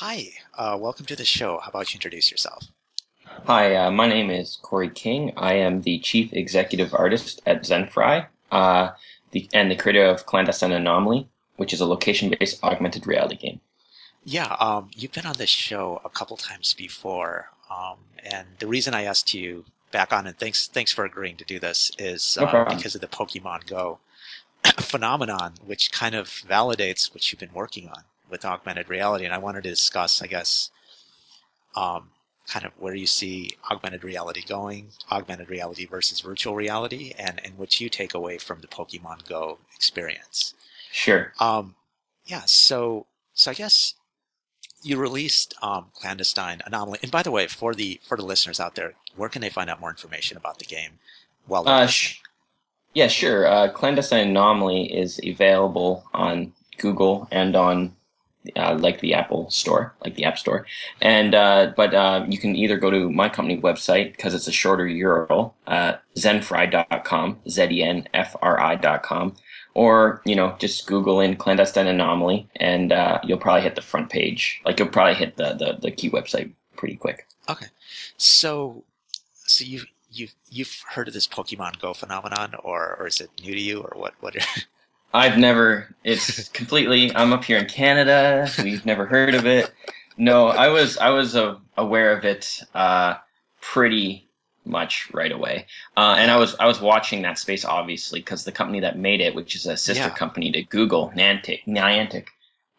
Hi, uh, welcome to the show. How about you introduce yourself? Hi, uh, my name is Corey King. I am the chief executive artist at Zenfri, uh, the, and the creator of Clandestine Anomaly, which is a location-based augmented reality game. Yeah, um, you've been on this show a couple times before, um, and the reason I asked you back on, and thanks thanks for agreeing to do this, is No uh, because of the Pokemon Go phenomenon, which kind of validates what you've been working on with augmented reality. And I wanted to discuss, I guess, um, kind of where you see augmented reality going, augmented reality versus virtual reality, and, and what you take away from the Pokemon Go experience. Sure. Um, yeah, so so I guess you released um, clandestine anomaly. And by the way, for the for the listeners out there, where can they find out more information about the game? Well, Uh, sh- yeah, sure. Uh, Clandestine Anomaly is available on Google and on uh, like the Apple Store, like the App Store. And uh, but uh, you can either go to my company website because it's a shorter URL, uh, zenfri.com, z e n f r i.com, or you know just Google in clandestine anomaly, and uh, you'll probably hit the front page. Like you'll probably hit the the, the key website pretty quick. okay, so so you you you've heard of this Pokemon Go phenomenon, or or is it new to you, or what what? I've never. It's completely. I'm up here in Canada. We've never heard of it. No, I was. I was uh, aware of it uh, pretty much right away, uh, and I was. I was watching that space obviously because the company that made it, which is a sister Yeah. company to Google, Niantic, Niantic,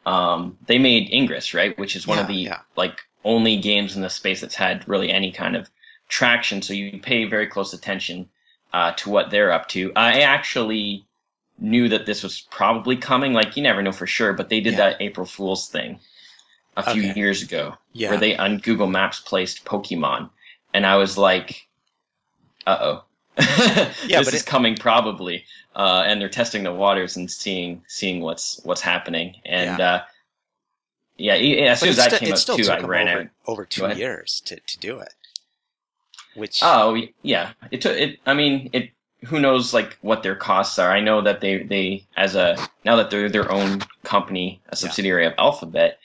um, they made Ingress, right, which is one of the yeah. like only games in the space that's had really any kind of traction. So you pay very close attention uh, to what they're up to. I actually knew that this was probably coming. Like you never know for sure, but they did Yeah. that April Fool's thing a few Okay. years ago, Yeah, where they on Google Maps placed Pokemon, and I was like, "Uh oh, Yeah, this but is it- coming probably." Uh, and they're testing the waters and seeing seeing what's what's happening. And Yeah. uh, yeah, as soon as that came it out still too, took I ran over, out. over two years to, to do it. Which Oh yeah, it took it. I mean, it. Who knows like what their costs are? I know that they they as a now that they're their own company, a subsidiary of Alphabet,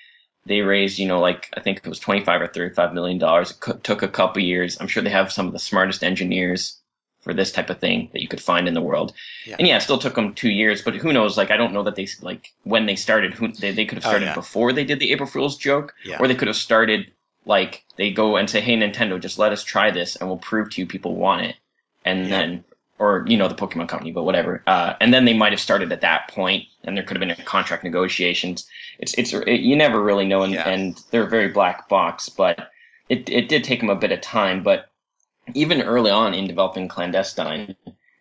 they raised you know like I think it was twenty five or thirty five million dollars. It co- took a couple years. I'm sure they have some of the smartest engineers for this type of thing that you could find in the world. Yeah. And yeah, it still took them two years. But who knows? Like I don't know that they like when they started. Who they they could have Oh, started yeah. before they did the April Fool's joke yeah, or they could have started like they go and say, "Hey, Nintendo, just let us try this, and we'll prove to you people want it." And Yeah. then, or you know, the Pokemon Company, but whatever. Uh, and then they might have started at that point, and there could have been a contract negotiations. It's it's it, you never really know, and, Yeah. and they're a very black box. But it it did take them a bit of time. But even early on in developing clandestine,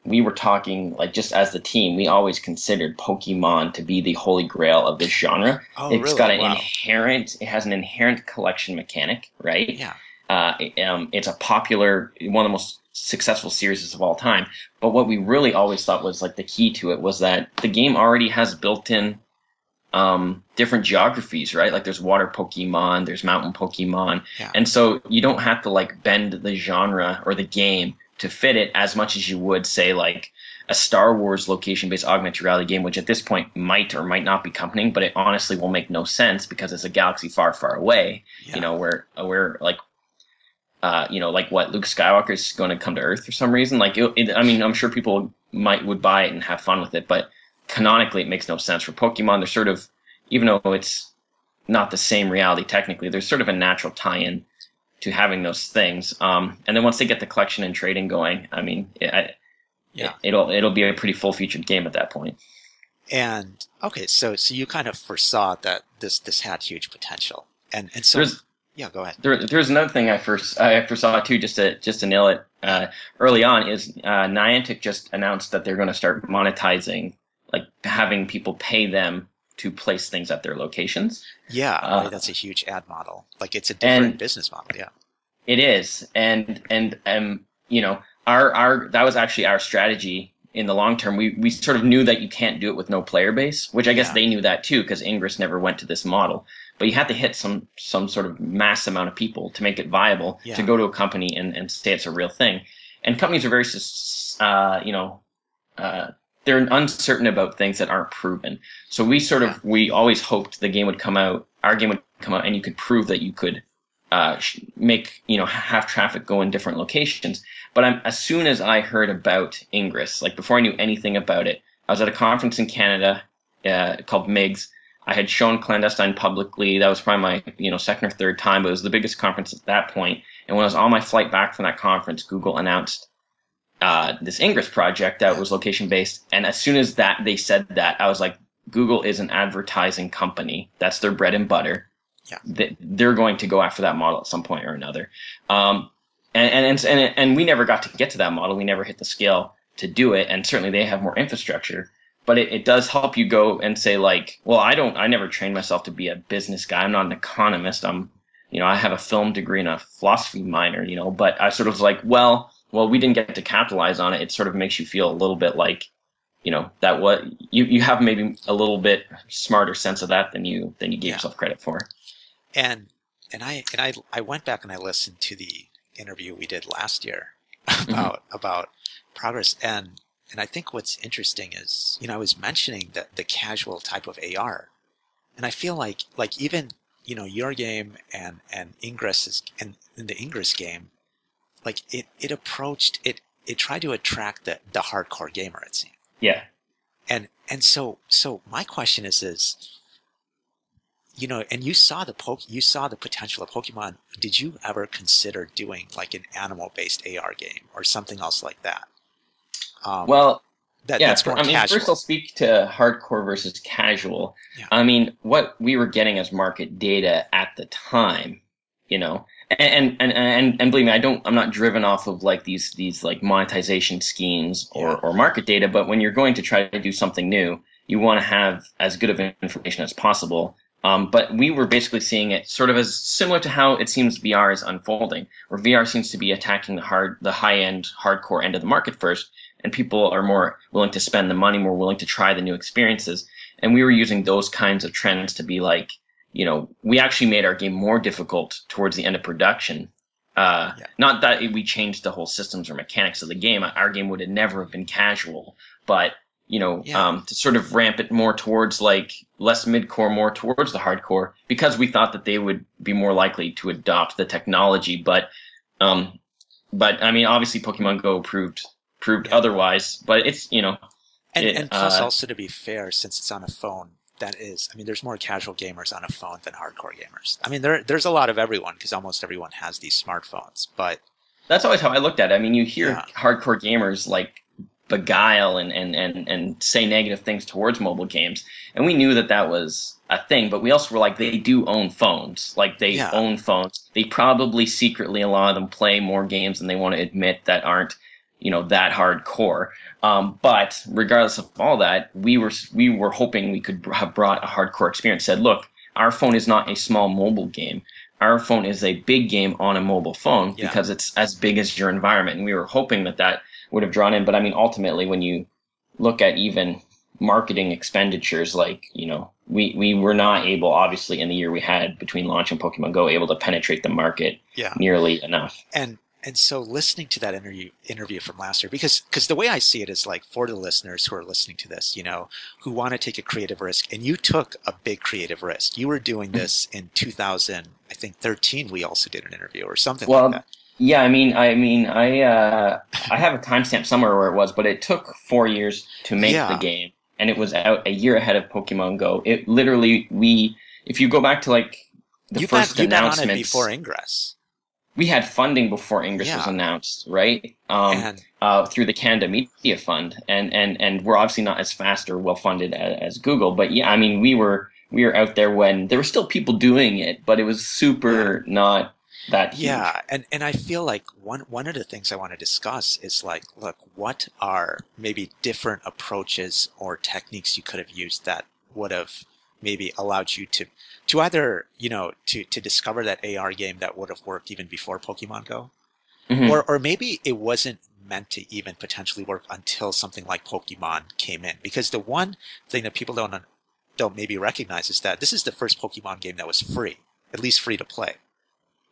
we were talking like just as the team, we always considered Pokemon to be the holy grail of this genre oh it's really? got an wow. inherent it has an inherent collection mechanic right yeah, uh, um, it's a popular one of the most successful series of all time but what we really always thought was like the key to it was that the game already has built-in um, different geographies right like there's water pokemon there's mountain pokemon Yeah. and so you don't have to like bend the genre or the game to fit it as much as you would say like a Star Wars location-based augmented reality game, which at this point might or might not be coming, but it honestly will make no sense because it's a galaxy far, far away. yeah. You know, where where like, uh, you know, like what Luke Skywalker is going to come to Earth for some reason. Like, it, it, I mean, I'm sure people might would buy it and have fun with it, but canonically, it makes no sense for Pokemon. They're sort of, even though it's not the same reality technically, there's sort of a natural tie-in to having those things. Um, and then once they get the collection and trading going, I mean, it, I, Yeah. it, will it'll be a pretty full-featured game at that point. And okay, so so you kind of foresaw that this this had huge potential, and and so There's yeah, go ahead. there, there's another thing I first I foresaw too, just to just to nail it uh, early on, is uh, Niantic just announced that they're going to start monetizing, like having people pay them to place things at their locations. Yeah, Uh, that's a huge ad model. Like it's a different business model. Yeah, It is, and and um, you know, our our that was actually our strategy in the long term. We we sort of knew that you can't do it with no player base, which I guess Yeah. they knew that too, because Ingress never went to this model. But you had to hit some some sort of mass amount of people to make it viable Yeah. to go to a company and, and say it's a real thing. And companies are very, uh, you know, uh, they're uncertain about things that aren't proven. So we sort Yeah. of we always hoped the game would come out, our game would come out and you could prove that you could uh, make you know have traffic go in different locations. But I'm, as soon as I heard about Ingress, like before I knew anything about it, I was at a conference in Canada uh, called MIGS. I had shown clandestine publicly. That was probably my you know second or third time, but it was the biggest conference at that point. And when I was on my flight back from that conference, Google announced uh, this Ingress project that was location based. And as soon as that they said that, I was like, Google is an advertising company. That's their bread and butter. Yeah. They're going to go after that model at some point or another. Um, and, and, and, and we never got to get to that model. We never hit the scale to do it. And certainly they have more infrastructure, but it, it does help you go and say like, well, I don't, I never trained myself to be a business guy. I'm not an economist. I'm, you know, I have a film degree and a philosophy minor, you know, but I sort of was like, well, well, we didn't get to capitalize on it. It sort of makes you feel a little bit like, you know, that what you, you have maybe a little bit smarter sense of that than you, than you gave yeah. yourself credit for and and I and I I went back and I listened to the interview we did last year about mm-hmm. about progress and and I think what's interesting is you know I was mentioning that the casual type of AR, and I feel like like even you know your game and and Ingress is and in the Ingress game, like it it approached it it tried to attract the the hardcore gamer it seemed. Yeah. And and so so my question is is you know, and you saw the poke, you saw the potential of Pokemon. Did you ever consider doing like an animal-based AR game or something else like that? Um, well, that, yeah. For, I mean, casual. first I'll speak to hardcore versus casual. Yeah. I mean, what we were getting as market data at the time, you know, and and and and believe me, I don't. I'm not driven off of like these these like monetization schemes or yeah. or market data. But when you're going to try to do something new, you want to have as good of information as possible um, but we were basically seeing it sort of as similar to how it seems VR is unfolding, where VR seems to be attacking the hard, the high end, hardcore end of the market first, and people are more willing to spend the money, more willing to try the new experiences. And we were using those kinds of trends to be like, you know, we actually made our game more difficult towards the end of production. Uh, yeah. Not that we changed the whole systems or mechanics of the game. Our game would have never have been casual, but you know, yeah. um, to sort of ramp it more towards like less mid-core, more towards the hardcore, because we thought that they would be more likely to adopt the technology. But, um, but I mean, obviously, Pokemon Go proved proved yeah. otherwise. But it's you know, and, it, and plus, uh, also to be fair, since it's on a phone, that is, I mean, there's more casual gamers on a phone than hardcore gamers. I mean, there there's a lot of everyone because almost everyone has these smartphones, but. That's always how I looked at it. I mean, you hear yeah. hardcore gamers like beguile and, and, and, and say negative things towards mobile games. And we knew that that was a thing, but we also were like, they do own phones. Like, they yeah. own phones. They probably secretly, a lot of them play more games than they want to admit that aren't, you know, that hardcore. Um, but regardless of all that, we were, we were hoping we could have brought a hardcore experience, said, look, our phone is not a small mobile game. Our phone is a big game on a mobile phone yeah. because it's as big as your environment. And we were hoping that that would have drawn in. But I mean, ultimately, when you look at even marketing expenditures, like, you know, we, we were not able, obviously, in the year we had between launch and Pokemon Go, able to penetrate the market yeah. nearly enough. And and so listening to that interview interview from last year because because the way i see it is like for the listeners who are listening to this you know who want to take a creative risk and you took a big creative risk you were doing mm-hmm. this in 2000 i think 13 we also did an interview or something well, like that yeah, I mean, I mean, I uh, I have a timestamp somewhere where it was, but it took four years to make yeah. the game, and it was out a year ahead of Pokemon Go. It literally, we, if you go back to like the you first bet, announcement before Ingress, we had funding before Ingress yeah. was announced, right? Um, uh, through the Canada Media Fund, and and and we're obviously not as fast or well funded as, as Google, but yeah, I mean, we were we were out there when there were still people doing it, but it was super yeah. not that huge. yeah and and i feel like one one of the things i want to discuss is like look what are maybe different approaches or techniques you could have used that would have maybe allowed you to to either you know to to discover that ar game that would have worked even before pokemon go mm-hmm. or or maybe it wasn't meant to even potentially work until something like pokemon came in because the one thing that people don't don't maybe recognize is that this is the first pokemon game that was free at least free to play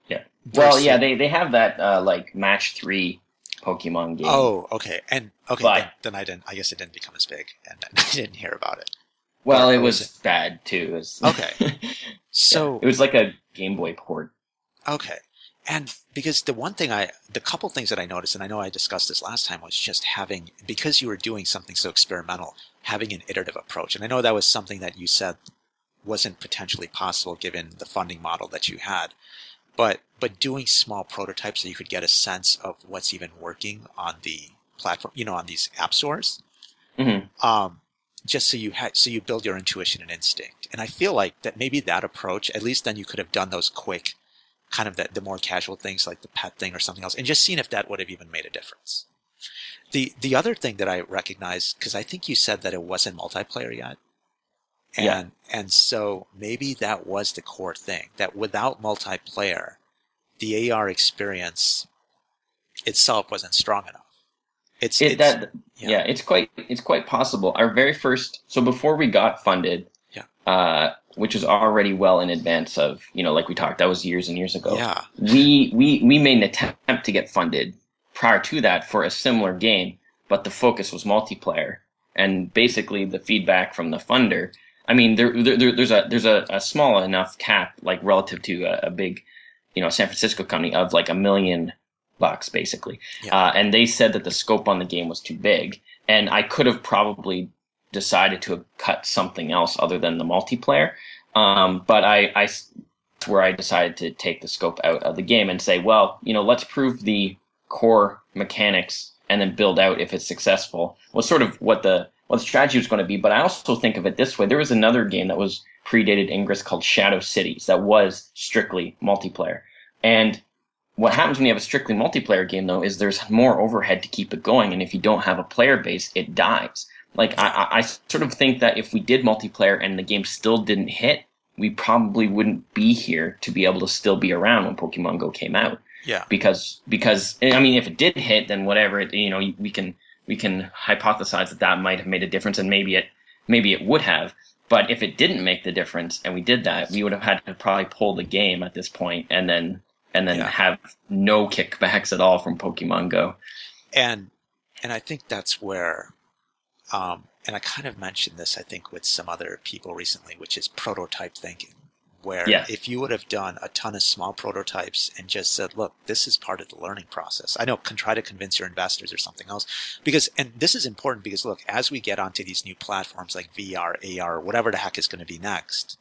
yeah. Well, yeah, they, they have that uh, like match three Pokemon game. Oh, okay, and okay, but, then, then, I didn't. I guess it didn't become as big, and I didn't hear about it. Well, it was bad too. It was- Okay. So it was like a Game Boy port. Okay. And because the one thing I, the couple things that I noticed, and I know I discussed this last time, was just having, because you were doing something so experimental, having an iterative approach. And I know that was something that you said wasn't potentially possible given the funding model that you had. But, but doing small prototypes so you could get a sense of what's even working on the platform, you know, on these app stores. hmm Um, just so you had, so you build your intuition and instinct. And I feel like that maybe that approach, at least then you could have done those quick, kind of the, the more casual things like the pet thing or something else, and just seen if that would have even made a difference. The the other thing that I recognize, because I think you said that it wasn't multiplayer yet. And Yeah. and so maybe that was the core thing. That without multiplayer, the AR experience itself wasn't strong enough. It's, It, it's that yeah. yeah. it's quite it's quite possible. Our very first so before we got funded, Yeah. uh, which was already well in advance of you know like we talked that was years and years ago. yeah. we we we made an attempt to get funded prior to that for a similar game, but the focus was multiplayer. And basically, the feedback from the funder. I mean, there, there there- there's a there's a, a small enough cap, like relative to a, a big, you know, San Francisco company of like a million bucks, basically. Yeah. Uh, and they said that the scope on the game was too big, and I could have probably decided to have cut something else other than the multiplayer. Um, but I, where I decided to take the scope out of the game and say, well, you know, let's prove the core mechanics and then build out if it's successful. Was sort of what the what the strategy was going to be. But I also think of it this way: there was another game that was predated Ingress called Shadow Cities that was strictly multiplayer. And what happens when you have a strictly multiplayer game though is there's more overhead to keep it going, and if you don't have a player base, it dies. Like I, I sort of think that if we did multiplayer and the game still didn't hit, we probably wouldn't be here to be able to still be around when Pokemon Go came out. Yeah. Because because I mean, if it did hit, then whatever it, you know we can we can hypothesize that that might have made a difference, and maybe it maybe it would have. But if it didn't make the difference, and we did that, we would have had to probably pull the game at this point, and then and then Yeah. have no kickbacks at all from Pokemon Go. and and I think that's where, um, and I kind of mentioned this, I think, with some other people recently, which is prototype thinking, where Yeah. if you would have done a ton of small prototypes and just said, "Look, this is part of the learning process," I know, can try to convince your investors or something else, because and this is important because look, as we get onto these new platforms like VR, AR, whatever the heck is going to be next,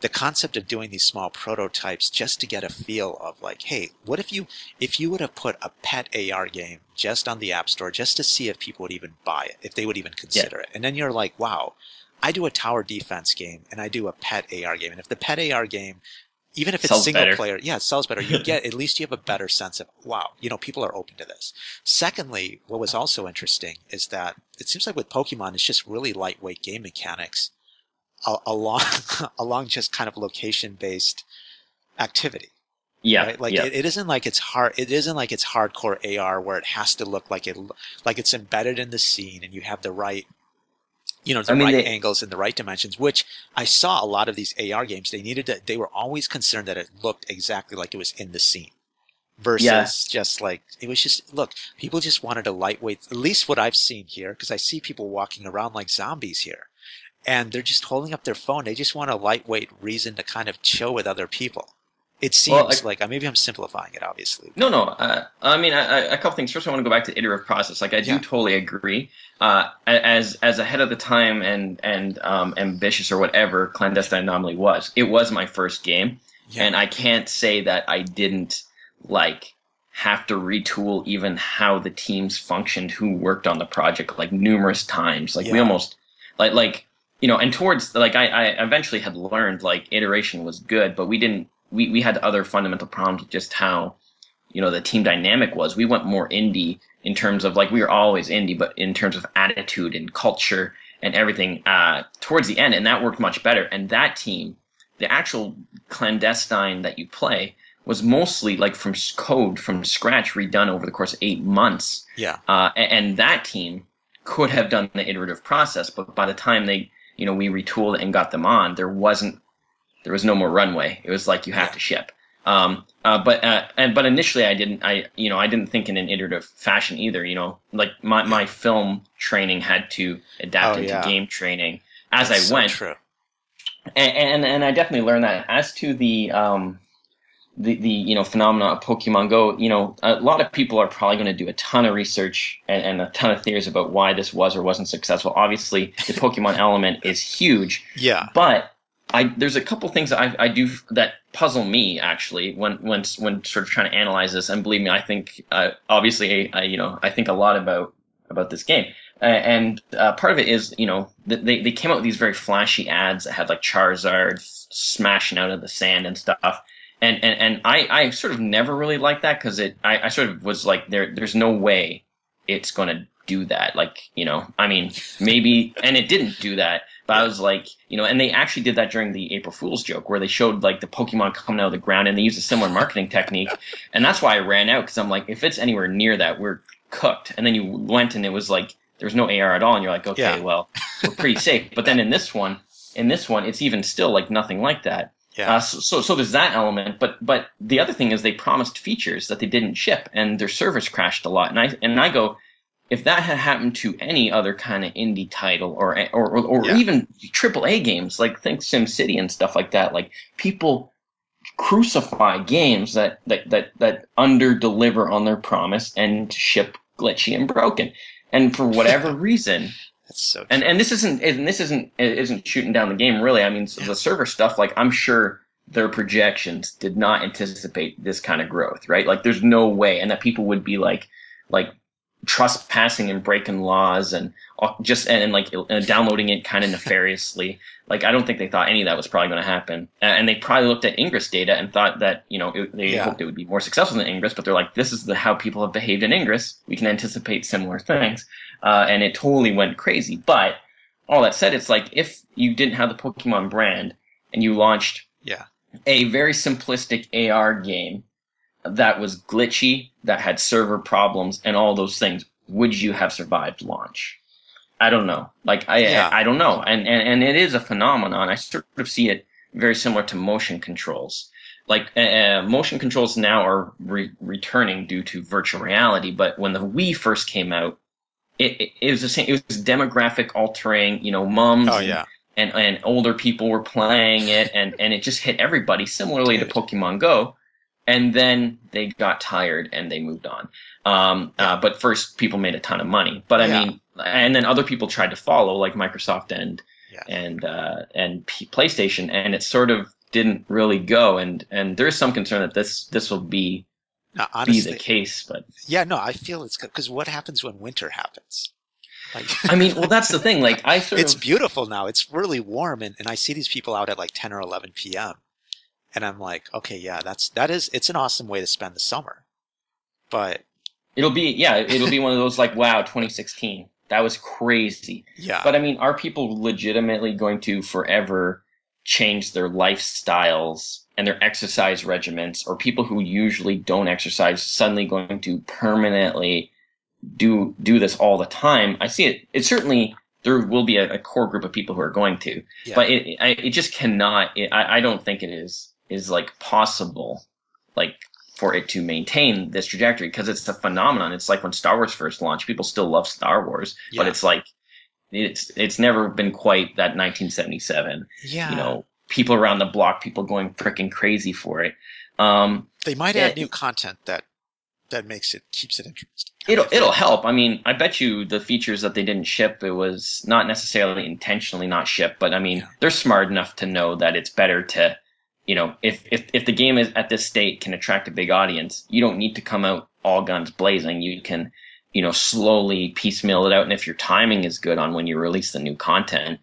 the concept of doing these small prototypes just to get a feel of like, hey, what if you if you would have put a pet AR game just on the App Store just to see if people would even buy it, if they would even consider it, and then you're like, wow, I do a tower defense game and I do a pet AR game, and if the pet AR game even if it's Sells single better. player, yeah, it sells better. You get at least you have a better sense of wow, you know, people are open to this. Secondly, what was also interesting is that it seems like with Pokemon, it's just really lightweight game mechanics along along just kind of location based activity. Yeah, right? Like yeah. it, it isn't like it's hard. It isn't like it's hardcore AR where it has to look like it like it's embedded in the scene and you have the right. You know, the I mean, right they- angles and the right dimensions, which I saw a lot of these AR games. They needed to, they were always concerned that it looked exactly like it was in the scene versus Yeah. just like, it was just, look, people just wanted a lightweight, at least what I've seen here, because I see people walking around like zombies here and they're just holding up their phone. They just want a lightweight reason to kind of chill with other people. It seems Well, I- like, uh, maybe I'm simplifying it, obviously. No, no. Uh, I mean, I, I, a couple things. First, I want to go back to the iterative process. Like, I do Yeah. totally agree. Uh, as as ahead of the time and and um, ambitious or whatever, clandestine anomaly was. It was my first game, Yeah. and I can't say that I didn't like have to retool even how the teams functioned who worked on the project like numerous times. Like we almost like like you know, and towards like I, I eventually had learned like iteration was good, but we didn't we, we had other fundamental problems with just how you know the team dynamic was. We went more indie in terms of like we were always indie, but in terms of attitude and culture and everything uh, towards the end, and that worked much better. And that team, the actual clandestine that you play, was mostly like from code from scratch, redone over the course of eight months. yeah. Uh, a- and that team could have done the iterative process, but by the time they, you know, we retooled and got them on, there wasn't, there was no more runway. It was like you have to ship. Um, uh, but uh, and but initially I didn't, I you know, I didn't think in an iterative fashion either. You know, like my my film training had to adapt Oh, into yeah. game training. as That's I so went. True. and, and and I definitely learned that. As to the um, the the you know phenomena of Pokemon Go, you know, a lot of people are probably going to do a ton of research and, and a ton of theories about why this was or wasn't successful. Obviously, the Pokemon element is huge, Yeah. but I there's a couple things that I, I do that puzzle me actually when when when sort of trying to analyze this. And believe me, I think uh, obviously I, you know I think a lot about about this game. Uh, and uh, part of it is you know they they came out with these very flashy ads that had like Charizard smashing out of the sand and stuff. And and, and I, I sort of never really liked that because it I, I sort of was like there there's no way it's gonna do that like you know I mean maybe and it didn't do that but I was like, you know, and they actually did that during the April Fool's joke where they showed like the Pokemon coming out of the ground and they used a similar marketing technique. And that's why I ran out because I'm like, if it's anywhere near that, we're cooked. And then you went and it was like, there was no AR at all. And you're like, okay, Yeah. well, we're pretty safe. But then in this one, in this one, it's even still like nothing like that. Yeah. Uh, so, so, so there's that element, but but the other thing is they promised features that they didn't ship, and their servers crashed a lot. And I and I go, if that had happened to any other kind of indie title or or or, or Yeah. even triple A games like think SimCity and stuff like that, like people crucify games that that that that under deliver on their promise and ship glitchy and broken, and for whatever reason That's so. and and this isn't and this isn't isn't shooting down the game really. I mean, the server stuff. Like I'm sure their projections did not anticipate this kind of growth, right? Like there's no way, and that people would be like like trespassing and breaking laws and uh, just and, and like uh, downloading it kind of nefariously. Like I don't think they thought any of that was probably going to happen, and they probably looked at Ingress data and thought that you know it, they Yeah. hoped it would be more successful than Ingress, but they're like, this is the how people have behaved in Ingress. We can anticipate similar things, uh, and it totally went crazy. But all that said, it's like if you didn't have the Pokemon brand and you launched Yeah. a very simplistic AR game that was glitchy, that had server problems, and all those things, would you have survived launch? I don't know. Like I, Yeah. I, I don't know, and, and and it is a phenomenon. I sort of see it very similar to motion controls. Like uh, uh, motion controls now are re- returning due to virtual reality, but when the Wii first came out, it, it, it was the same. It was demographic altering. You know, moms Oh and- yeah. and, and older people were playing it and, and it just hit everybody similarly to Pokemon Go. And then they got tired and they moved on. Um, uh, but first people made a ton of money. But I Yeah. mean, and then other people tried to follow like Microsoft and, Yeah. and, uh, and P- PlayStation and it sort of didn't really go. And, and there's some concern that this, this will be, No, be honestly, the case, but yeah. No, I feel it's good because what happens when winter happens? Like, I mean, well, that's the thing. Like I sort it's of, beautiful now. It's really warm, and, and I see these people out at like 10 or 11 p.m. And I'm like, okay, yeah, that's that is it's an awesome way to spend the summer. But it'll be, yeah, it'll be one of those like, wow, 2016. That was crazy. yeah, But I mean, are people legitimately going to forever change their lifestyles and their exercise regimens, or people who usually don't exercise suddenly going to permanently do do this all the time? I see it. It certainly there will be a, a core group of people who are going to, yeah. but it I, it just cannot. It, I I don't think it is is like possible, like for it to maintain this trajectory because it's a phenomenon. It's like when Star Wars first launched, people still love Star Wars, but it's like it's it's never been quite that 1977. yeah, You know, people around the block, people going freaking crazy for it. Um, they might add new content that that makes it keeps it interesting. it'll it'll help. I mean, I bet you the features that they didn't ship, it was not necessarily intentionally not shipped, but I mean, Yeah. they're smart enough to know that it's better to, you know, if if if the game is at this state can attract a big audience, you don't need to come out all guns blazing. You can, you know, slowly piecemeal it out, and if your timing is good on when you release the new content,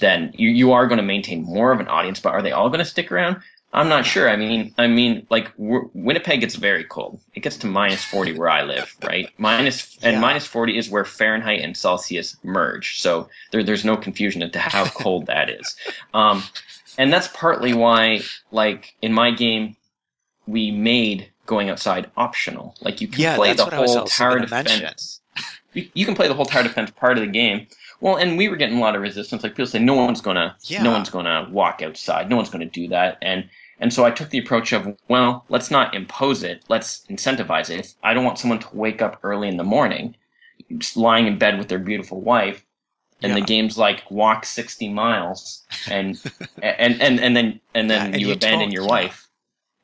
then you you are going to maintain more of an audience. But are they all going to stick around? I'm not sure. I mean, I mean, like Winnipeg gets very cold. It gets to minus 40 where I live, right? Minus and Yeah. minus 40 is where Fahrenheit and Celsius merge. So there, there's no confusion as to how cold that is. Um, and that's partly why, like in my game, we made going outside optional. Like you can Yeah, play the what I was whole tower defense. You, you can play the whole tower defense part of the game. Well, and we were getting a lot of resistance. Like people say, no one's gonna, Yeah. no one's gonna walk outside. No one's gonna do that. And and so I took the approach of, well, let's not impose it. Let's incentivize it. I don't want someone to wake up early in the morning, just lying in bed with their beautiful wife, and Yeah. the game's like walk 60 miles and and and, and then and Yeah, then and you, abandon your yeah. wife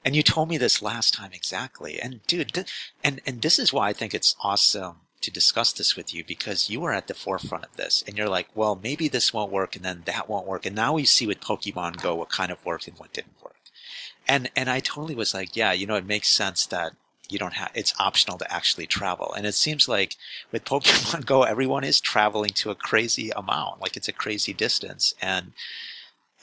And you told me this last time exactly. And dude, th- and and this is why I think it's awesome to discuss this with you because you are at the forefront of this and you're like, well, maybe this won't work and then that won't work. And now we see with Pokemon Go what kind of worked and what didn't work. And and I totally was like, yeah, you know, it makes sense that you don't have it's optional to actually travel. And it seems like with Pokemon Go everyone is traveling to a crazy amount. Like it's a crazy distance and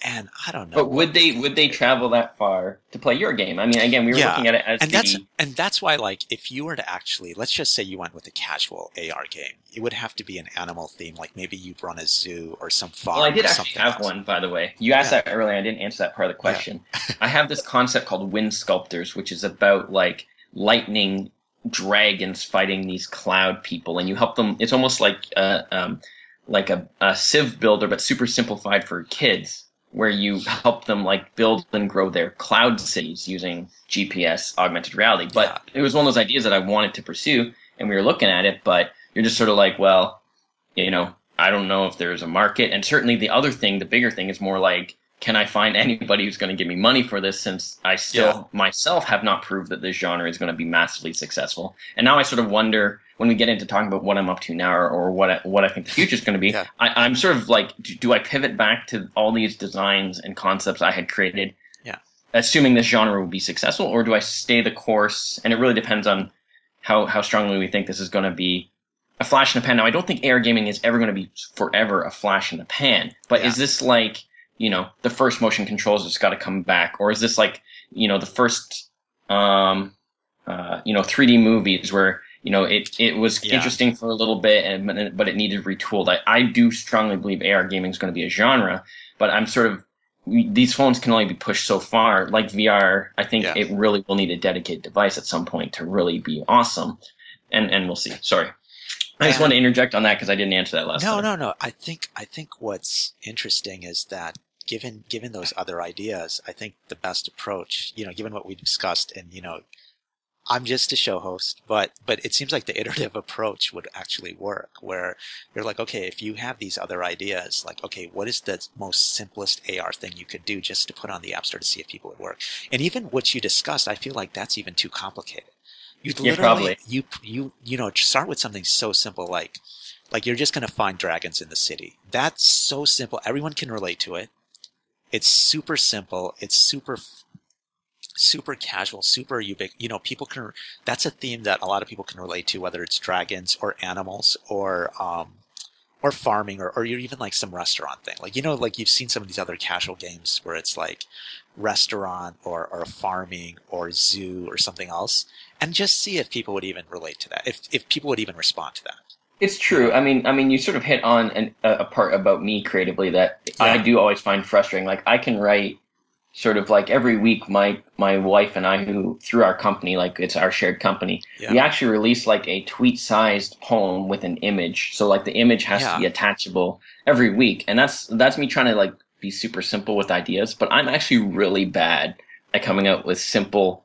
and I don't know. but would they would they travel that far to play your game i mean again we were Yeah. looking at it as and that's and that's why like if you were to actually let's just say you went with a casual AR game, it would have to be an animal theme, like maybe you'd run a zoo or some farm. Well, I did actually have else. one, by the way. You asked Yeah. that earlier. I didn't answer that part of the question. I have this concept called wind sculptors, which is about like lightning dragons fighting these cloud people, and you help them. It's almost like uh, um, like a, a Civ builder, but super simplified for kids, where you help them like build and grow their cloud cities using GPS augmented reality. But it was one of those ideas that I wanted to pursue, and we were looking at it, but you're just sort of like, well, you know, I don't know if there's a market. And certainly the other thing, the bigger thing is more like, can I find anybody who's going to give me money for this since I still myself have not proved that this genre is going to be massively successful. And now I sort of wonder when we get into talking about what I'm up to now or, or what I, what I think the future is going to be, Yeah. I, I'm sort of like, do, do I pivot back to all these designs and concepts I had created? Yeah. Assuming this genre will be successful, or do I stay the course? And it really depends on how, how strongly we think this is going to be a flash in the pan. Now, I don't think AR gaming is ever going to be forever a flash in the pan, but Yeah. is this like, you know, the first motion controls just got to come back, or is this like, you know, the first, um, uh, you know, 3D movies where you know it it was Yeah. interesting for a little bit, and but it needed retooled. I, I do strongly believe AR gaming is going to be a genre, but I'm sort of these phones can only be pushed so far. Like VR, I think Yeah. it really will need a dedicated device at some point to really be awesome, and and we'll see. Sorry. I just want to interject on that because I didn't answer that last No, time. no, no. I think I think what's interesting is that given given those other ideas, I think the best approach, you know, given what we discussed, and you know, I'm just a show host, but but it seems like the iterative approach would actually work, where you're like, okay, if you have these other ideas, like, okay, what is the most simplest AR thing you could do just to put on the App Store to see if people would work? And even what you discussed, I feel like that's even too complicated. You Yeah, literally, probably. you you you know, start with something so simple like like you're just going to find dragons in the city. That's so simple. Everyone can relate to it. It's super simple. It's super, super casual, super ubic. You know, people can, that's a theme that a lot of people can relate to, whether it's dragons or animals or, um, or farming or, or you're even like some restaurant thing. Like, you know, like you've seen some of these other casual games where it's like restaurant or, or farming or zoo or something else. And just see if people would even relate to that. If, if people would even respond to that. It's true. I mean, I mean, you sort of hit on an, a, part about me creatively that I do always find frustrating. Like I can write sort of like every week, my my wife and I, who through our company, like it's our shared company, Yeah. we actually release like a tweet-sized poem with an image. So like the image has Yeah. to be attachable every week, and that's that's me trying to like be super simple with ideas. But I'm actually really bad at coming up with simple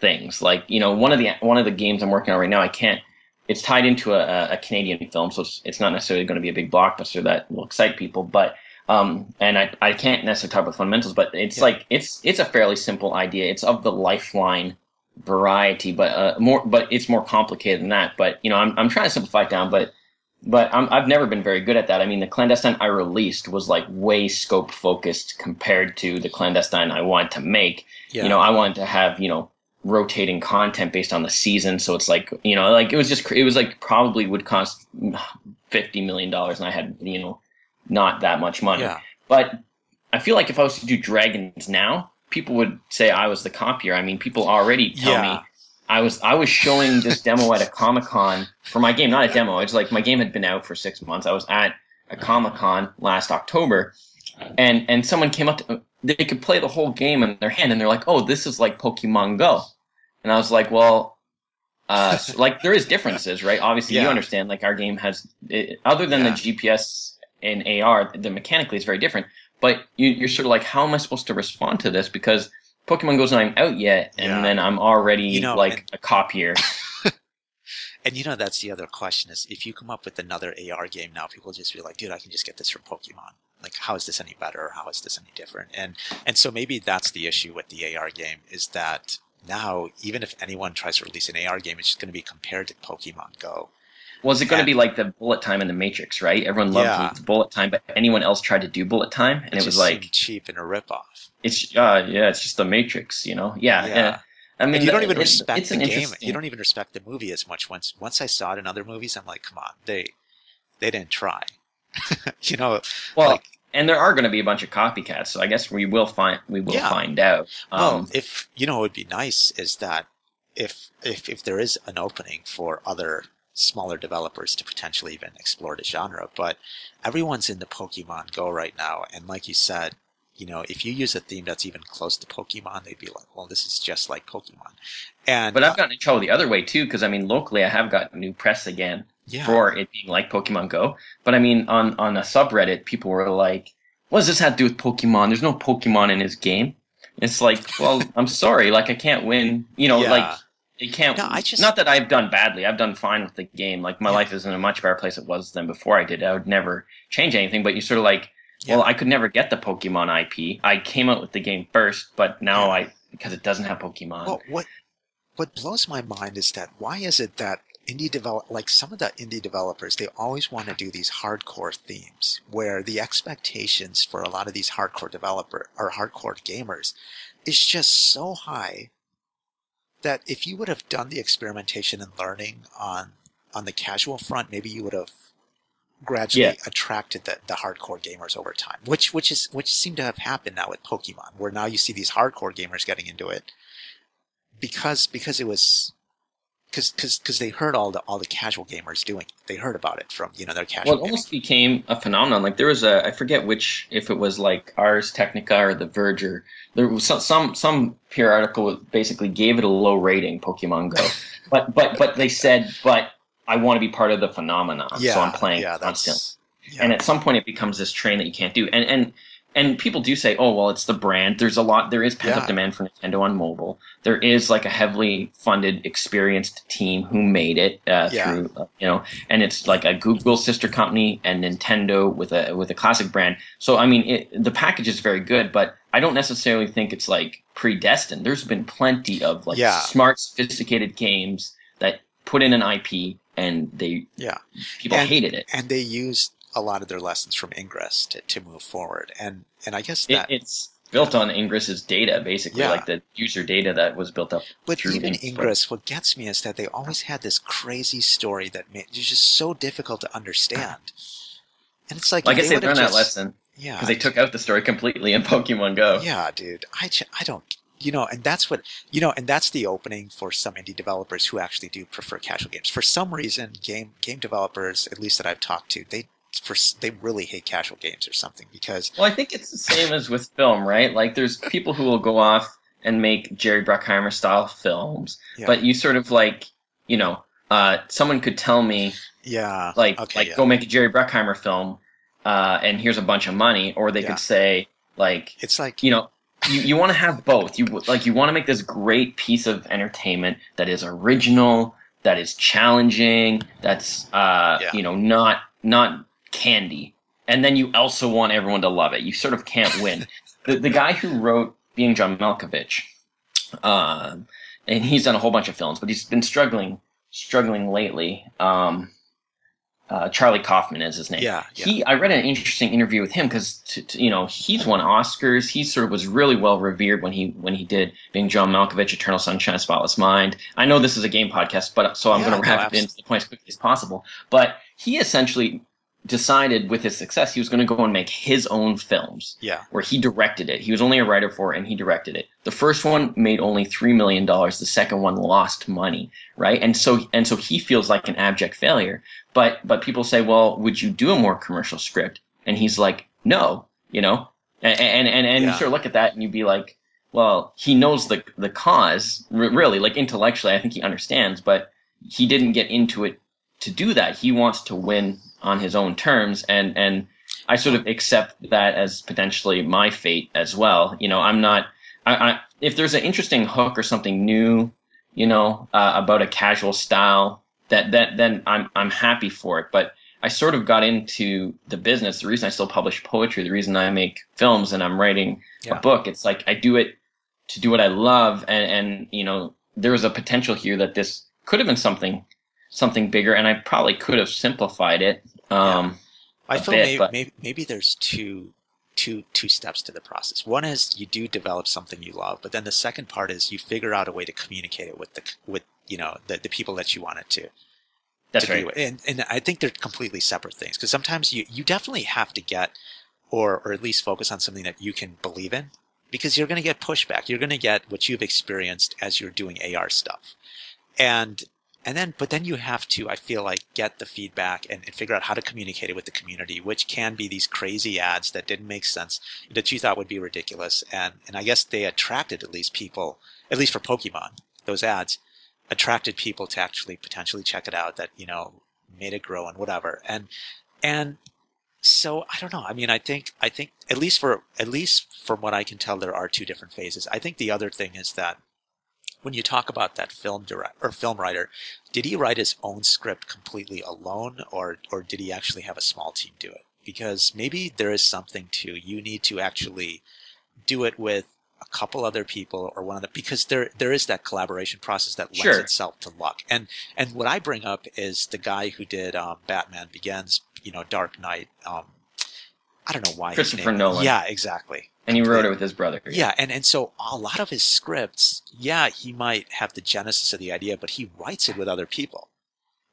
things. Like you know, one of the one of the games I'm working on right now, I can't it's tied into a, a Canadian film, so it's, it's not necessarily going to be a big blockbuster that will excite people. But um, and I, I can't necessarily talk about fundamentals, but it's Yeah. like it's it's a fairly simple idea. It's of the lifeline variety, but uh, more but it's more complicated than that. But you know, I'm I'm trying to simplify it down, but but I'm, I've never been very good at that. I mean, the clandestine I released was like way scope focused compared to the clandestine I wanted to make Yeah. you know i wanted to have you know rotating content based on the season. So it's like you know like it was just it was like probably would cost 50 million dollars and i had you know not that much money. Yeah. but i feel like if i was to do dragons now people would say i was the copier. I mean people already tell Yeah. me i was i was showing this demo at a comic-con for my game not a demo. It's like my game had been out for six months. I was at a comic-con last october and and someone came up to they could play the whole game in their hand and they're like oh this is like pokemon go and i was like well uh so, like there is differences right obviously you understand like our game has it, other than Yeah. the gps and ar the mechanically is very different but you, you're sort of like how am i supposed to respond to this because pokemon go's not even out yet and Yeah. then i'm already You know, like and- a copier And you know, that's the other question is if you come up with another AR game now, people just be like, dude, I can just get this from Pokemon. Like, how is this any better? How is this any different? And, and so maybe that's the issue with the AR game is that now, even if anyone tries to release an AR game, it's just going to be compared to Pokemon Go. Was it going And- to be like the bullet time in the Matrix, right? Everyone loved Yeah. bullet time, but anyone else tried to do bullet time, and it, was just like cheap and a ripoff. it's uh yeah, it's just the Matrix, you know? Yeah, Yeah. yeah. I mean, And you don't even it- respect it's the game. interesting- You don't even respect the movie as much. Once once I saw it in other movies, I'm like, come on, they they didn't try. you know, well, like and there are going to be a bunch of copycats, so I guess we will find we will Yeah. find out. well, Um, if you know, what would be nice is that if if if there is an opening for other smaller developers to potentially even explore the genre, but everyone's into Pokemon Go right now, and like you said. You know, if you use a theme that's even close to Pokemon, they'd be like, "Well, this is just like Pokemon." And but I've gotten in trouble the other way too, because I mean, locally I have gotten new press again yeah, for it being like Pokemon Go. But I mean, on on a subreddit, people were like, "What does this have to do with Pokemon? There's no Pokemon in his game." It's like, well, I'm sorry, like I can't win. You know, Yeah. like it can't. No, I just- not that I've done badly. I've done fine with the game. Like my Yeah. life is in a much better place it was than before I did. I would never change anything. But you sort of like, Yeah. well, I could never get the Pokemon IP. I came out with the game first, but now Yeah. I because it doesn't have Pokemon. Well, what what blows my mind is that why is it that indie develop like some of the indie developers they always want to do these hardcore themes where the expectations for a lot of these hardcore developer or hardcore gamers is just so high that if you would have done the experimentation and learning on on the casual front, maybe you would have gradually Yeah. attracted the, the hardcore gamers over time, which which is which seemed to have happened now with Pokemon, where now you see these hardcore gamers getting into it because because it was because because because they heard all the all the casual gamers doing it. They heard about it from you know their casual. Well, it almost became a phenomenon. Like there was a, I forget which, if it was like Ars Technica or The Verge, or there was some some some PR article basically gave it a low rating, Pokemon Go, but but but they said, but I want to be part of the phenomenon, yeah, so I'm playing yeah, constantly. yeah. And at some point, it becomes this train that you can't do. And and and people do say, oh well, it's the brand. There's a lot. There is pent up Yeah. demand for Nintendo on mobile. There is like a heavily funded, experienced team who made it uh, Yeah. through uh, you know, and it's like a Google sister company and Nintendo with a with a classic brand. So I mean, it, the package is very good, but I don't necessarily think it's like predestined. There's been plenty of like Yeah. smart, sophisticated games that put in an IP and they yeah. people And- hated it. and they used a lot of their lessons from Ingress to, to move forward. And and I guess It, it's built on Ingress's data, basically, Yeah. like the user data that was built up. But even Ingress. Ingress, what gets me is that they always had this crazy story that made it's just so difficult to understand. And it's like Well, I they learned that lesson Yeah, because they took out the story completely in Pokemon Go. Yeah, dude. I, I don't, you know, and that's what, you know, and that's the opening for some indie developers who actually do prefer casual games. For some reason, game, game developers, at least that I've talked to, they, for, they really hate casual games or something because, Well, I think it's the same as with film, right? Like, there's people who will go off and make Jerry Bruckheimer style films, Yeah. but you sort of like, you know, uh, someone could tell me yeah, like, okay, like yeah. go make a Jerry Bruckheimer film, uh, and here's a bunch of money, or they Yeah. could say like, it's like, you know you, you want to have both you like you want to make this great piece of entertainment that is original that is challenging that's uh Yeah. you know not not candy and then you also want everyone to love it you sort of can't win the, the guy who wrote being john malkovich um and he's done a whole bunch of films but he's been struggling struggling lately um uh, Charlie Kaufman is his name. Yeah, yeah. He, I read an interesting interview with him because, you know, he's won Oscars. He sort of was really well revered when he when he did being John Malkovich, Eternal Sunshine, Spotless Mind. I know this is a game podcast, but so I'm Yeah, going to no, wrap it into the point as quickly as possible. But he essentially decided with his success he was going to go and make his own films yeah, where he directed it. He was only a writer for it and he directed it. The first one made only three million dollars. The second one lost money, right? And so and so he feels like an abject failure. But but people say, well, would you do a more commercial script? And he's like, no, you know. And and and, and Yeah. you sort of look at that and you'd be like, well, he knows the the cause really, like intellectually, I think he understands, but he didn't get into it to do that. He wants to win on his own terms, and and I sort of accept that as potentially my fate as well. You know, I'm not. I, I if there's an interesting hook or something new, you know, uh, about a casual style that that then I'm I'm happy for it. But I sort of got into the business. The reason I still publish poetry, the reason I make films and I'm writing Yeah. a book, it's like I do it to do what I love, and and you know there was a potential here that this could have been something something bigger, and I probably could have simplified it. Um, I a feel bit, maybe, maybe maybe there's two two two steps to the process. One is you do develop something you love, but then the second part is you figure out a way to communicate it with the with you know the, the people that you want it to. that's to right. with. And and I think they're completely separate things because sometimes you you definitely have to get or or at least focus on something that you can believe in because you're going to get pushback. You're going to get what you've experienced as you're doing AR stuff. And and then but then you have to I feel like get the feedback and, and figure out how to communicate it with the community, which can be these crazy ads that didn't make sense that you thought would be ridiculous. And and I guess they attracted at least people, at least for Pokemon, those ads attracted people to actually potentially check it out that you know made it grow and whatever. And and so i don't know. I mean i think i think at least for at least from what i can tell there are two different phases. I think the other thing is that when you talk about that film direct or film writer did he write his own script completely alone or or did he actually have a small team do it because maybe there is something to you need to actually do it with a couple other people or one of the because there there is that collaboration process that lends Sure. itself to luck and and what I bring up is the guy who did um, Batman Begins you know Dark Knight um, I don't know why Christopher Nolan. yeah exactly And he wrote it with his brother. yeah and and so a lot of his scripts yeah he might have the genesis of the idea but he writes it with other people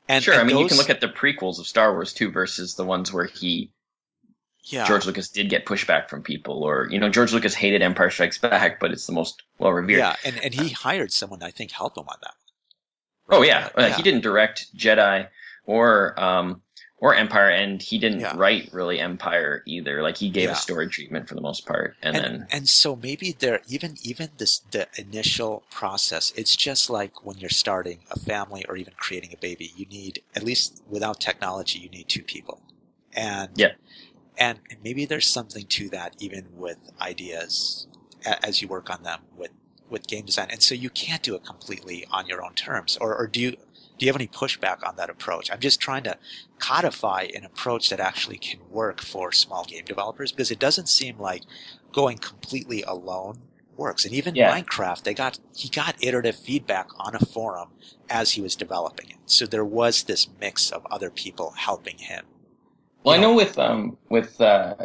and sure. and I mean, you can look at the prequels of Star Wars too versus the ones where he yeah George Lucas did get pushback from people, or you know, George Lucas hated Empire Strikes Back, but it's the most well revered. yeah and and he hired someone I think help him on that Oh yeah, Uh, Yeah. he didn't direct Jedi or um or Empire, and he didn't Yeah. write really Empire either. Like he gave Yeah. a story treatment for the most part, and, and, then and so maybe there even even this the initial process it's just like when you're starting a family or even creating a baby you need at least without technology you need two people and Yeah. and, maybe there's something to that even with ideas a, as you work on them with with game design and so you can't do it completely on your own terms or, or do you do you have any pushback on that approach i'm just trying to codify an approach that actually can work for small game developers because it doesn't seem like going completely alone works. And even Yeah. Minecraft, they got he got iterative feedback on a forum as he was developing it. So there was this mix of other people helping him. Well, you I know with um with uh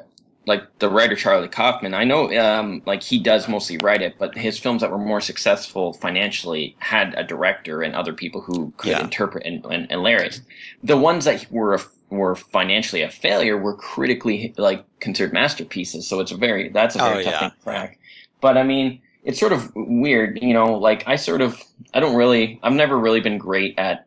like the writer Charlie Kaufman, I know um like he does mostly write it, but his films that were more successful financially had a director and other people who could Yeah. interpret and, and, and layer it. The ones that were were financially a failure were critically like considered masterpieces. So it's a very that's a very Oh, tough yeah. thing to crack. But I mean, it's sort of weird, you know. Like I sort of I don't really I've never really been great at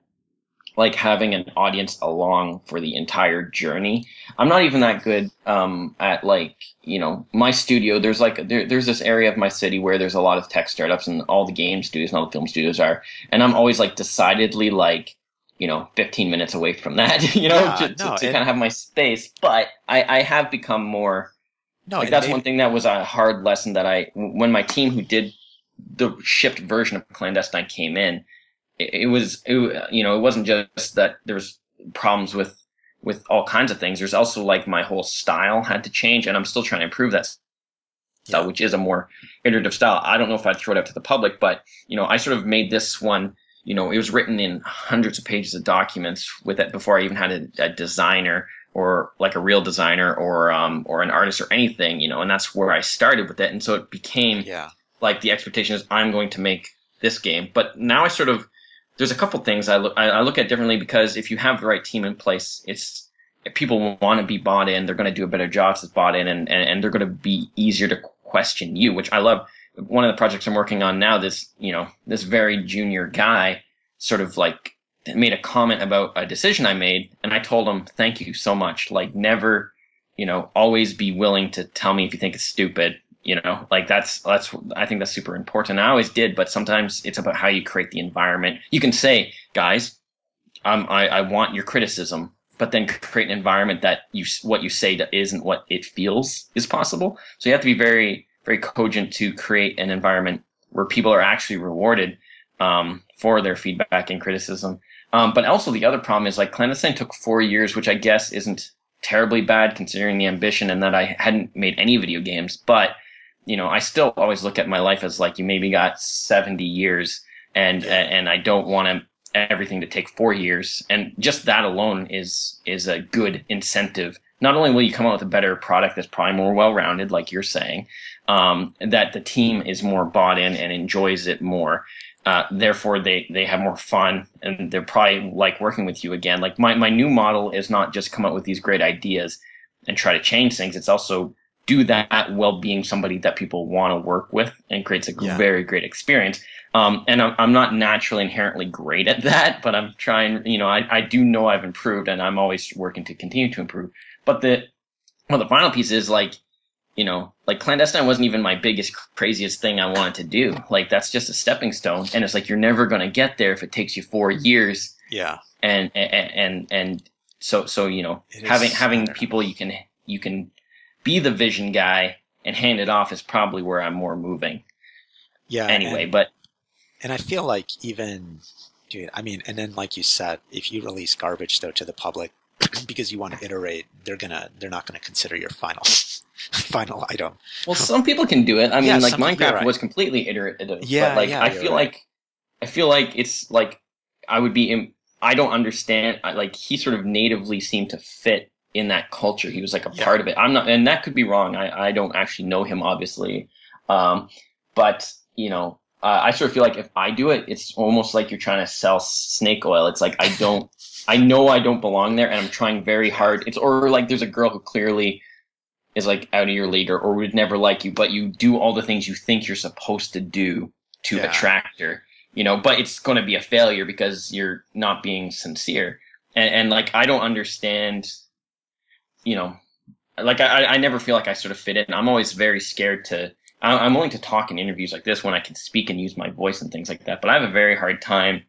like having an audience along for the entire journey. I'm not even that good um, at like you know my studio. There's like there, there's this area of my city where there's a lot of tech startups and all the game studios and all the film studios are, and I'm always like decidedly like you know 15 minutes away from that. you know Yeah, to, to, no, to and- kind of have my space. But I, I have become more No, like that's one thing that was a hard lesson that I when my team who did the shipped version of clandestine came in it, it was it, you know it wasn't just that there's problems with with all kinds of things there's also like my whole style had to change and i'm still trying to improve that style which is a more iterative style i don't know if i'd throw it out to the public but you know i sort of made this one you know it was written in hundreds of pages of documents with it before i even had a, a designer or like a real designer or um or an artist or anything you know and that's where i started with it and so it became yeah. like the expectation is I'm going to make this game. But now I sort of there's a couple things I look I, look at differently because if you have the right team in place, it's if people want to be bought in, they're going to do a better job if bought in, and, and, and they're going to be easier to question you, which I love. One of the projects I'm working on now, this you know this very junior guy sort of like made a comment about a decision I made, and I told him thank you so much. Like never, you know, always be willing to tell me if you think it's stupid you know like that's that's i think that's super important i always did but sometimes it's about how you create the environment you can say guys um, I, I want your criticism but then create an environment that you what you say that isn't what it feels is possible so you have to be very very cogent to create an environment where people are actually rewarded um, for their feedback and criticism. Um, but also the other problem is like Clandestine took four years, which I guess isn't terribly bad considering the ambition and that I hadn't made any video games. But you know, I still always look at my life as like you maybe got 70 years and, and I don't want everything to take four years. And just that alone is, is a good incentive. Not only will you come out with a better product that's probably more well-rounded, like you're saying, um, that the team is more bought in and enjoys it more. Uh, therefore, they, they have more fun and they're probably like working with you again. Like my, my new model is not just come up with these great ideas and try to change things. It's also do that while being somebody that people want to work with and creates a yeah. very great experience. Um, and I'm, I'm not naturally inherently great at that, but I'm trying, you know, I, I do know I've improved and I'm always working to continue to improve. But the, well, the final piece is like, you know, like clandestine wasn't even my biggest, craziest thing I wanted to do. Like that's just a stepping stone. And it's like, you're never going to get there if it takes you four years. Yeah. And, and, and, and so, so, you know, having, having people you can, you can be the vision guy and hand it off is probably where I'm more moving. Yeah. Anyway, and, but and I feel like even dude, I mean, and then like you said, if you release garbage though to the public because you want to iterate, they're gonna they're not gonna consider your final final item. Well, some people can do it. I mean, yeah, like Minecraft right. was completely iterative. Yeah, but like yeah, I feel right. like I feel like it's like I would be. I don't understand. Like he sort of natively seemed to fit in that culture. He was like a yeah. part of it. I'm not, and that could be wrong. I, I don't actually know him, obviously. Um, but, you know, uh, I sort of feel like if I do it, it's almost like you're trying to sell snake oil. It's like I don't, I know I don't belong there, and I'm trying very hard. It's or like there's a girl who clearly is like out of your league or, or would never like you, but you do all the things you think you're supposed to do to yeah. attract her. You know, but it's going to be a failure because you're not being sincere. And, and like I don't understand you know, like I, I never feel like I sort of fit in. I'm always very scared to. I'm willing to talk in interviews like this when I can speak and use my voice and things like that. But I have a very hard time,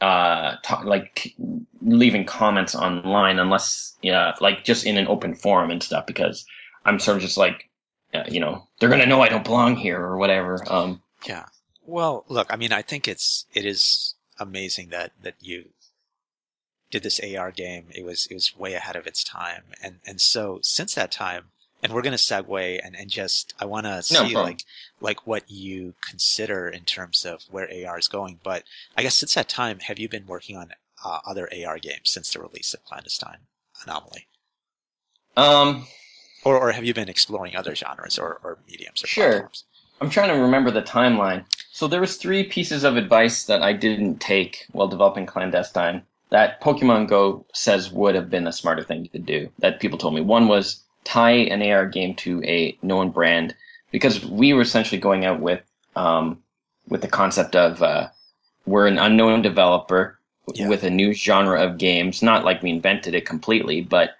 uh, talk, like leaving comments online unless, yeah, like just in an open forum and stuff because I'm sort of just like, uh, you know, they're gonna know I don't belong here or whatever. Um, yeah. Well, look, I mean, I think it's it is amazing that that you did this AR game. It was it was way ahead of its time, and and so since that time, and we're going to segue and, and just I want to see like like what you consider in terms of where AR is going. But I guess since that time, have you been working on uh, other AR games since the release of Clandestine Anomaly? Um, or or have you been exploring other genres or, or mediums or sure. platforms? I'm trying to remember the timeline. So there was three pieces of advice that I didn't take while developing Clandestine that Pokemon Go says would have been a smarter thing to do that people told me. One was tie an AR game to a known brand because we were essentially going out with um, with the concept of uh, we're an unknown developer yeah. with a new genre of games. Not like we invented it completely, but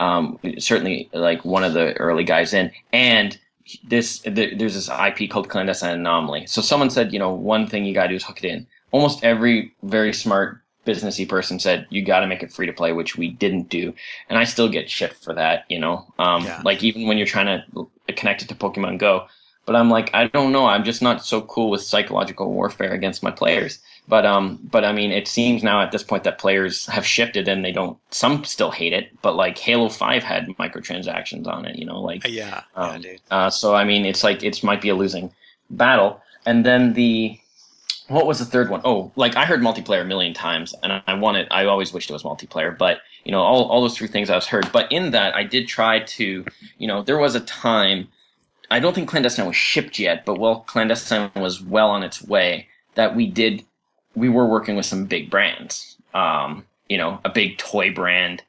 um, certainly like one of the early guys in. And this there's this IP called Clandestine Anomaly. So someone said, you know, one thing you got to do is hook it in. Almost every very smart businessy person said you got to make it free to play, which we didn't do, and I still get shit for that. You know, um, yeah. like even when you're trying to connect it to Pokemon Go, but I'm like, I don't know, I'm just not so cool with psychological warfare against my players. But um, but I mean, it seems now at this point that players have shifted and they don't. Some still hate it, but like Halo Five had microtransactions on it. You know, like yeah, um, yeah, dude. Uh, so I mean, it's like it might be a losing battle. And then the what was the third one? Oh, like I heard multiplayer a million times, and I wanted. I always wished it was multiplayer, but you know, all all those three things I was heard. But in that, I did try to, you know, there was a time. I don't think clandestine was shipped yet, but well, clandestine was well on its way. That we did, we were working with some big brands. Um, you know, a big toy brand,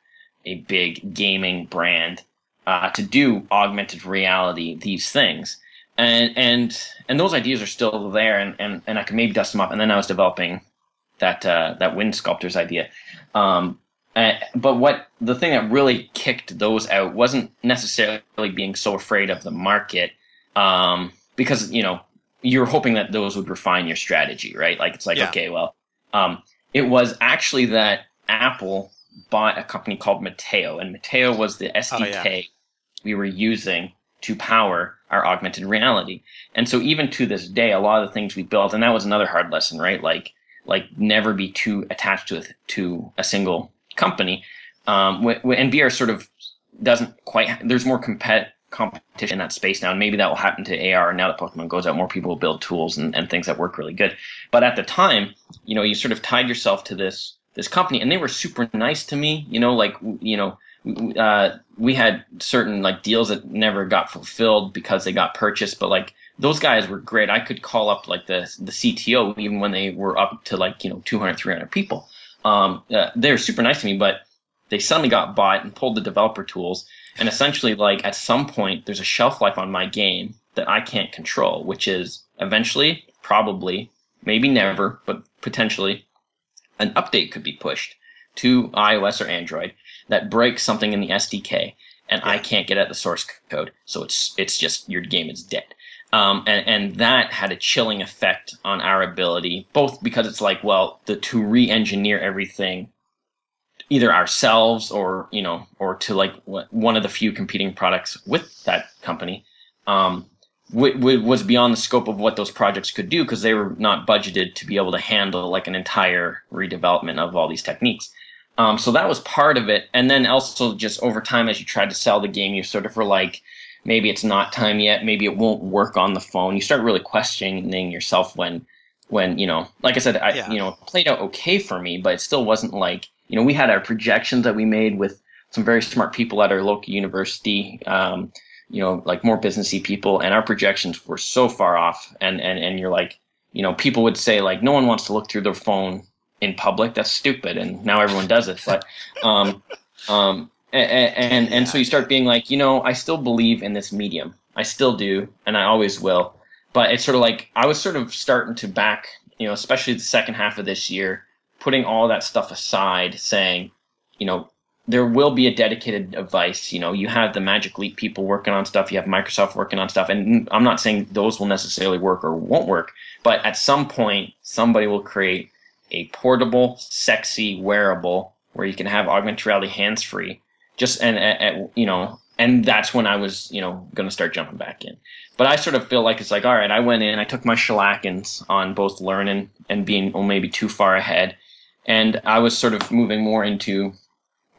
a big gaming brand, uh, to do augmented reality, these things and and and those ideas are still there, and and, and I could maybe dust them up. And then I was developing that uh, that wind sculptors idea. Um, uh, but what the thing that really kicked those out wasn't necessarily being so afraid of the market, um, because you know you're hoping that those would refine your strategy, right? Like it's like yeah. okay, well, um, it was actually that Apple bought a company called Metaio, and Metaio was the SDK oh, yeah. we were using to power our augmented reality. And so even to this day, a lot of the things we built, and that was another hard lesson, right? Like, like never be too attached to a, to a single company. Um, and VR sort of doesn't quite, there's more compet, competition in that space now. And maybe that will happen to AR. Now that Pokemon goes out, more people will build tools and, and things that work really good. But at the time, you know, you sort of tied yourself to this, this company and they were super nice to me, you know, like, you know, uh, we had certain like deals that never got fulfilled because they got purchased, but like those guys were great. I could call up like the the CTO even when they were up to like you know 200, 300 people. Um, uh, they're super nice to me, but they suddenly got bought and pulled the developer tools, and essentially like at some point there's a shelf life on my game that I can't control, which is eventually, probably, maybe never, but potentially, an update could be pushed to iOS or Android that breaks something in the SDK, and. I can't get at the source code. So it's it's just your game is dead. Um, and, and that had a chilling effect on our ability, both because it's like, well, the to re-engineer everything, either ourselves or you know, or to like one of the few competing products with that company, um, w- w- was beyond the scope of what those projects could do because they were not budgeted to be able to handle like an entire redevelopment of all these techniques. Um, so that was part of it. And then also just over time, as you tried to sell the game, you sort of were like, maybe it's not time yet. Maybe it won't work on the phone. You start really questioning yourself when, when, you know, like I said, I, yeah. you know, played out okay for me, but it still wasn't like, you know, we had our projections that we made with some very smart people at our local university, um, you know, like more businessy people, and our projections were so far off. And, and, and you're like, you know, people would say like, no one wants to look through their phone in public. That's stupid, and now everyone does it. But um, um, and, and and so you start being like, you know, I still believe in this medium. I still do, and I always will. But it's sort of like I was sort of starting to back, you know, especially the second half of this year, putting all that stuff aside, saying, you know, there will be a dedicated device. You know, you have the Magic Leap people working on stuff, you have Microsoft working on stuff, and I'm not saying those will necessarily work or won't work, but at some point, somebody will create a portable, sexy wearable where you can have augmented reality hands free. Just and, you know, and that's when I was you know going to start jumping back in. But I sort of feel like it's like all right, I went in, I took my shellackins on both learning and being oh, maybe too far ahead, and I was sort of moving more into.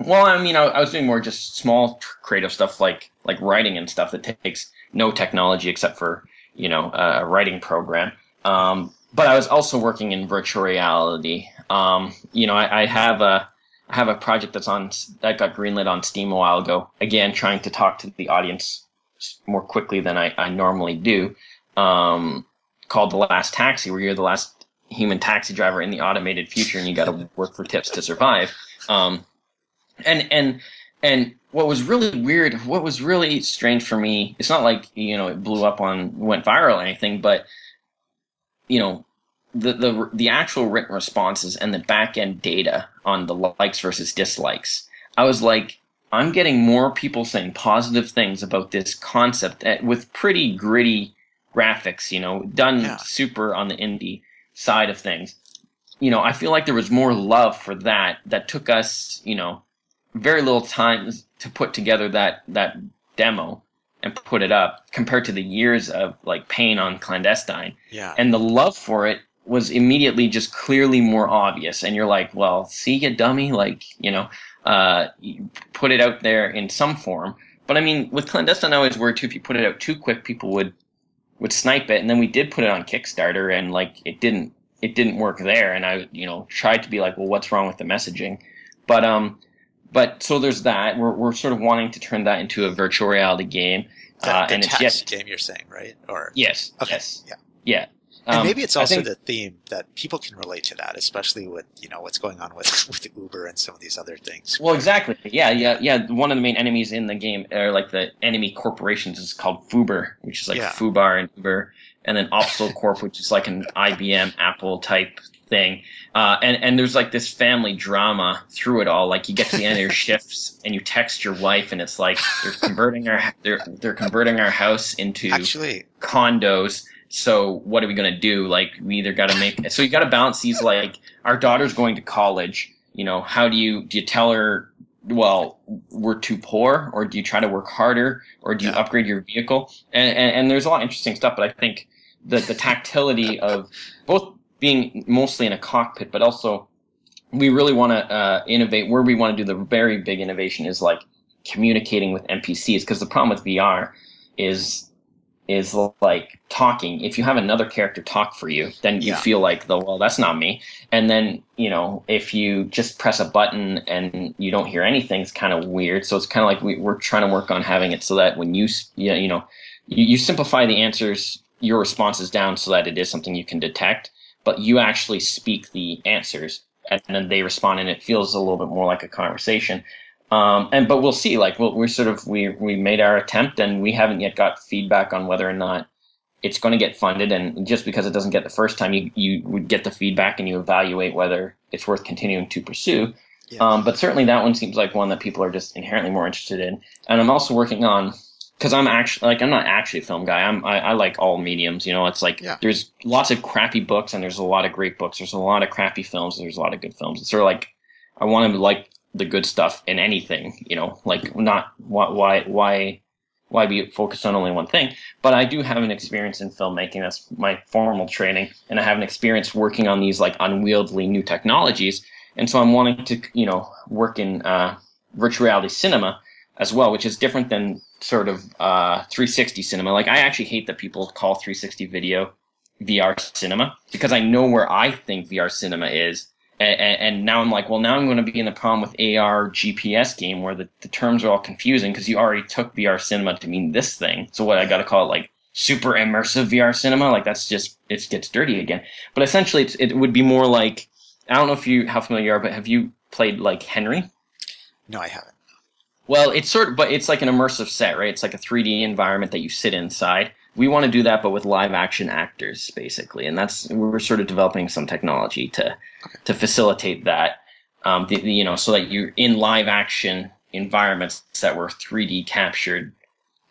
Well, I mean, I, I was doing more just small creative stuff like like writing and stuff that takes no technology except for you know a writing program. Um, but I was also working in virtual reality. Um, you know, I, I, have a I have a project that's on that got greenlit on Steam a while ago. Again, trying to talk to the audience more quickly than I, I normally do. Um, called The Last Taxi, where you're the last human taxi driver in the automated future, and you got to work for tips to survive. Um, and and and what was really weird, what was really strange for me, it's not like you know it blew up on went viral or anything, but you know, the, the, the actual written responses and the back end data on the likes versus dislikes, I was like, I'm getting more people saying positive things about this concept eh, with pretty gritty graphics, you know, done yeah. super on the indie side of things. You know, I feel like there was more love for that that took us, you know, very little time to put together that that demo and put it up compared to the years of like pain on clandestine. Yeah. And the love for it was immediately just clearly more obvious. And you're like, well, see you dummy, like, you know, uh, you put it out there in some form. But I mean, with clandestine, I always worried too, if you put it out too quick, people would, would snipe it. And then we did put it on Kickstarter and like, it didn't, it didn't work there. And I, you know, tried to be like, well, what's wrong with the messaging? But, um, but so there's that. We're we're sort of wanting to turn that into a virtual reality game. Uh, and it's yes, game you're saying, right? Or yes, okay, yes, yeah, yeah. Um, and maybe it's also think, the theme that people can relate to that, especially with you know what's going on with with Uber and some of these other things. Well, exactly. Yeah, yeah, yeah. One of the main enemies in the game, or like the enemy corporations, is called Fuber, which is like yeah. Fubar and Uber, and then Opsal Corp, which is like an IBM Apple type thing. Uh, and, and there's like this family drama through it all. Like you get to the end of your shifts and you text your wife and it's like they're converting our they're they're converting our house into actually condos. So what are we gonna do? Like we either got to make so you got to balance these like our daughter's going to college. You know how do you do you tell her well, we're too poor, or do you try to work harder, or do you Yeah. upgrade your vehicle? And, and and there's a lot of interesting stuff, but I think the the tactility of both being mostly in a cockpit, but also we really want to uh, innovate. Where we want to do the very big innovation is like communicating with NPCs, because the problem with VR is is like talking. If you have another character talk for you, then you Yeah. feel like the well, that's not me. And then you know, if you just press a button and you don't hear anything, it's kind of weird. So it's kind of like we, we're trying to work on having it so that when you yeah, you know, you, you simplify the answers, your responses down so that it is something you can detect, but you actually speak the answers and then they respond and it feels a little bit more like a conversation. Um, and but we'll see. Like we'll, we're sort of we we made our attempt, and we haven't yet got feedback on whether or not it's going to get funded. And just because it doesn't get the first time, you you would get the feedback and you evaluate whether it's worth continuing to pursue. Yeah. Um, but certainly that one seems like one that people are just inherently more interested in. And I'm also working on because I'm actually like I'm not actually a film guy. I'm I, I like all mediums. You know, it's like Yeah. there's lots of crappy books and there's a lot of great books. There's a lot of crappy films. And there's a lot of good films. It's sort of like I want to like the good stuff in anything. You know, like not why why why why be focused on only one thing. But I do have an experience in filmmaking. That's my formal training, and I have an experience working on these like unwieldy new technologies. And so I'm wanting to you know work in uh, virtual reality cinema as well, which is different than sort of uh, 360 cinema. Like I actually hate that people call 360 video VR cinema because I know where I think VR cinema is. And, and now I'm like, well, now I'm going to be in the problem with AR GPS game where the, the terms are all confusing because you already took VR cinema to mean this thing. So what I got to call it like super immersive VR cinema? Like that's just it gets dirty again. But essentially, it would be more like I don't know if you how familiar you are, but have you played like Henry? no, I haven't. Well, it's sort of, but it's like an immersive set, right? It's like a 3D environment that you sit inside. We want to do that, but with live action actors, basically, and that's we're sort of developing some technology to to facilitate that. Um, the, the- you know, so that you're in live action environments that were 3D captured,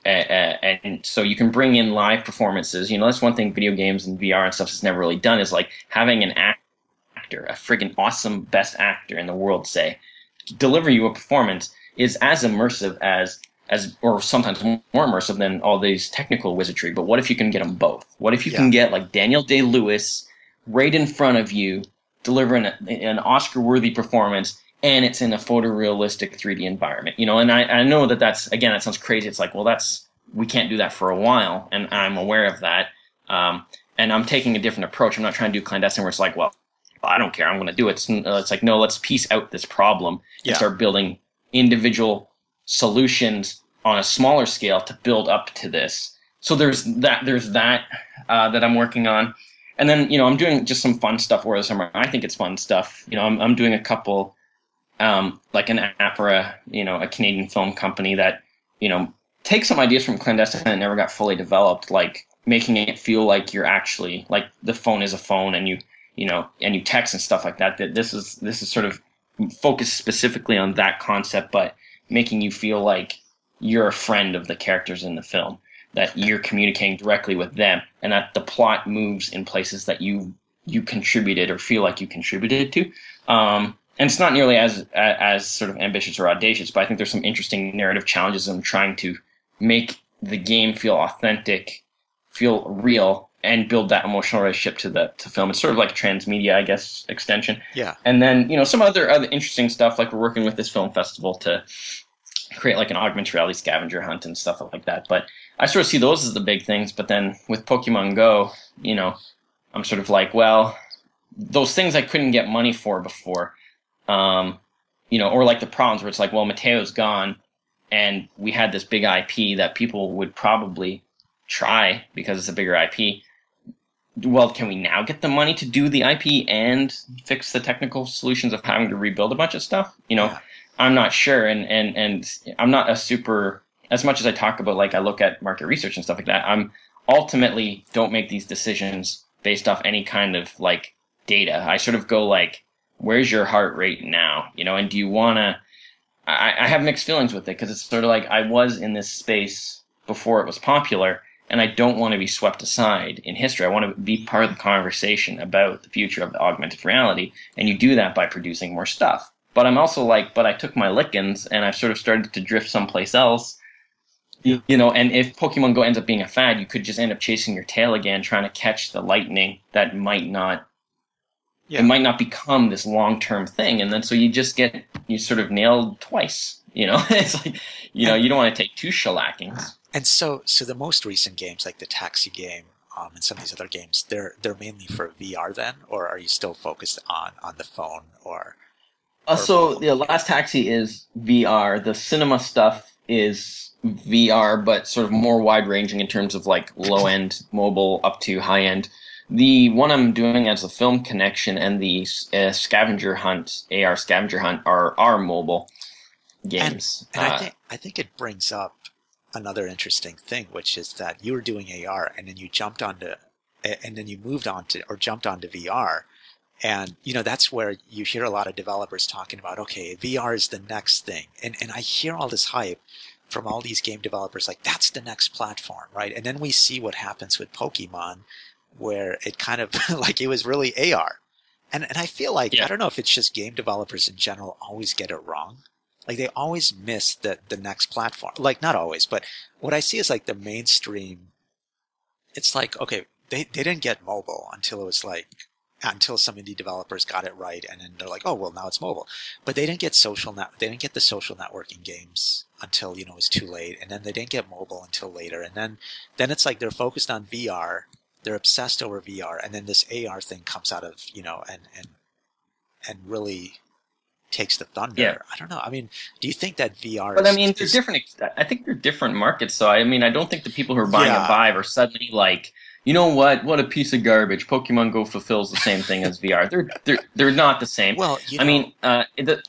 uh, uh, and so you can bring in live performances. You know, that's one thing video games and VR and stuff has never really done is like having an actor, a friggin' awesome best actor in the world, say, deliver you a performance is as immersive as as or sometimes more immersive than all these technical wizardry. But what if you can get them both? What if you can get like Daniel Day Lewis right in front of you, delivering a, an Oscar-worthy performance, and it's in a photorealistic 3D environment? You know, and I, I know that that's again that sounds crazy. It's like, well, that's we can't do that for a while, and I'm aware of that. Um, and I'm taking a different approach. I'm not trying to do clandestine where it's like, well, I don't care. I'm going to do it. It's, it's like, no, let's piece out this problem and Yeah. start building individual solutions on a smaller scale to build up to this. So there's that. There's that uh, that I'm working on, and then you know I'm doing just some fun stuff over the summer. I think it's fun stuff. You know, I'm I'm doing a couple, um, like an Apera, you know, a Canadian film company that you know takes some ideas from clandestine that never got fully developed, like making it feel like you're actually like the phone is a phone and you you know and you text and stuff like that. That this is this is sort of focused specifically on that concept, but making you feel like you're a friend of the characters in the film, that you're communicating directly with them, and that the plot moves in places that you you contributed or feel like you contributed to. Um, and it's not nearly as as sort of ambitious or audacious, but I think there's some interesting narrative challenges in trying to make the game feel authentic, feel real, and build that emotional relationship to the to film. It's sort of like a transmedia, I guess, extension. Yeah. And then, you know, some other other interesting stuff, like we're working with this film festival to create like an augmented reality scavenger hunt and stuff like that. But I sort of see those as the big things. But then with Pokemon Go, you know, I'm sort of like, well, those things I couldn't get money for before, um, you know, or like the problems where it's like, well, Metaio's gone, and we had this big IP that people would probably try because it's a bigger IP. Well, can we now get the money to do the IP and fix the technical solutions of having to rebuild a bunch of stuff? You know, Yeah. I'm not sure, and and and I'm not a super. As much as I talk about, like I look at market research and stuff like that, I'm ultimately don't make these decisions based off any kind of like data. I sort of go like, where's your heart rate now? You know, and do you want to? I, I have mixed feelings with it because it's sort of like I was in this space before it was popular, and I don't want to be swept aside in history. I want to be part of the conversation about the future of the augmented reality, and you do that by producing more stuff. but I'm also like, but I took my lickings and I've sort of started to drift someplace else. You, you know, and if Pokemon Go ends up being a fad, you could just end up chasing your tail again, trying to catch the lightning that might not yeah. it might not become this long term thing, and then so you just get you sort of nailed twice. You know, it's like you know you don't want to take two shellackings. And so, so the most recent games, like the taxi game um, and some of these other games, they're they're mainly for VR then, or are you still focused on on the phone or? Uh, so the last taxi is VR. The cinema stuff is VR, but sort of more wide ranging in terms of like low end mobile up to high end. The one I'm doing as a film connection and the uh, scavenger hunt, AR scavenger hunt, are are mobile games. And, and uh, I think I think it brings up another interesting thing, which is that you were doing AR and then you jumped onto, and then you moved on to or jumped onto VR, and you know that's where you hear a lot of developers talking about, okay, VR is the next thing, and and I hear all this hype from all these game developers like that's the next platform, right? And then we see what happens with Pokemon, where it kind of like it was really AR. And and I feel like yeah. I don't know if it's just game developers in general always get it wrong. Like they always miss the the next platform. Like not always, but what I see is like the mainstream it's like okay, they they didn't get mobile until it was like until some indie developers got it right and then they're like, "Oh, well, now it's mobile." But they didn't get social net they didn't get the social networking games until, you know, it was too late and then they didn't get mobile until later. And then then it's like they're focused on VR they're obsessed over VR, and then this AR thing comes out of you know and and and really takes the thunder. Yeah. I don't know. I mean, do you think that VR? But I mean, they're is, different. I think they're different markets. So I mean, I don't think the people who are buying yeah. a Vive are suddenly like you know what? What a piece of garbage. Pokemon Go fulfills the same thing as VR. They're they're they're not the same. Well, I mean, uh, the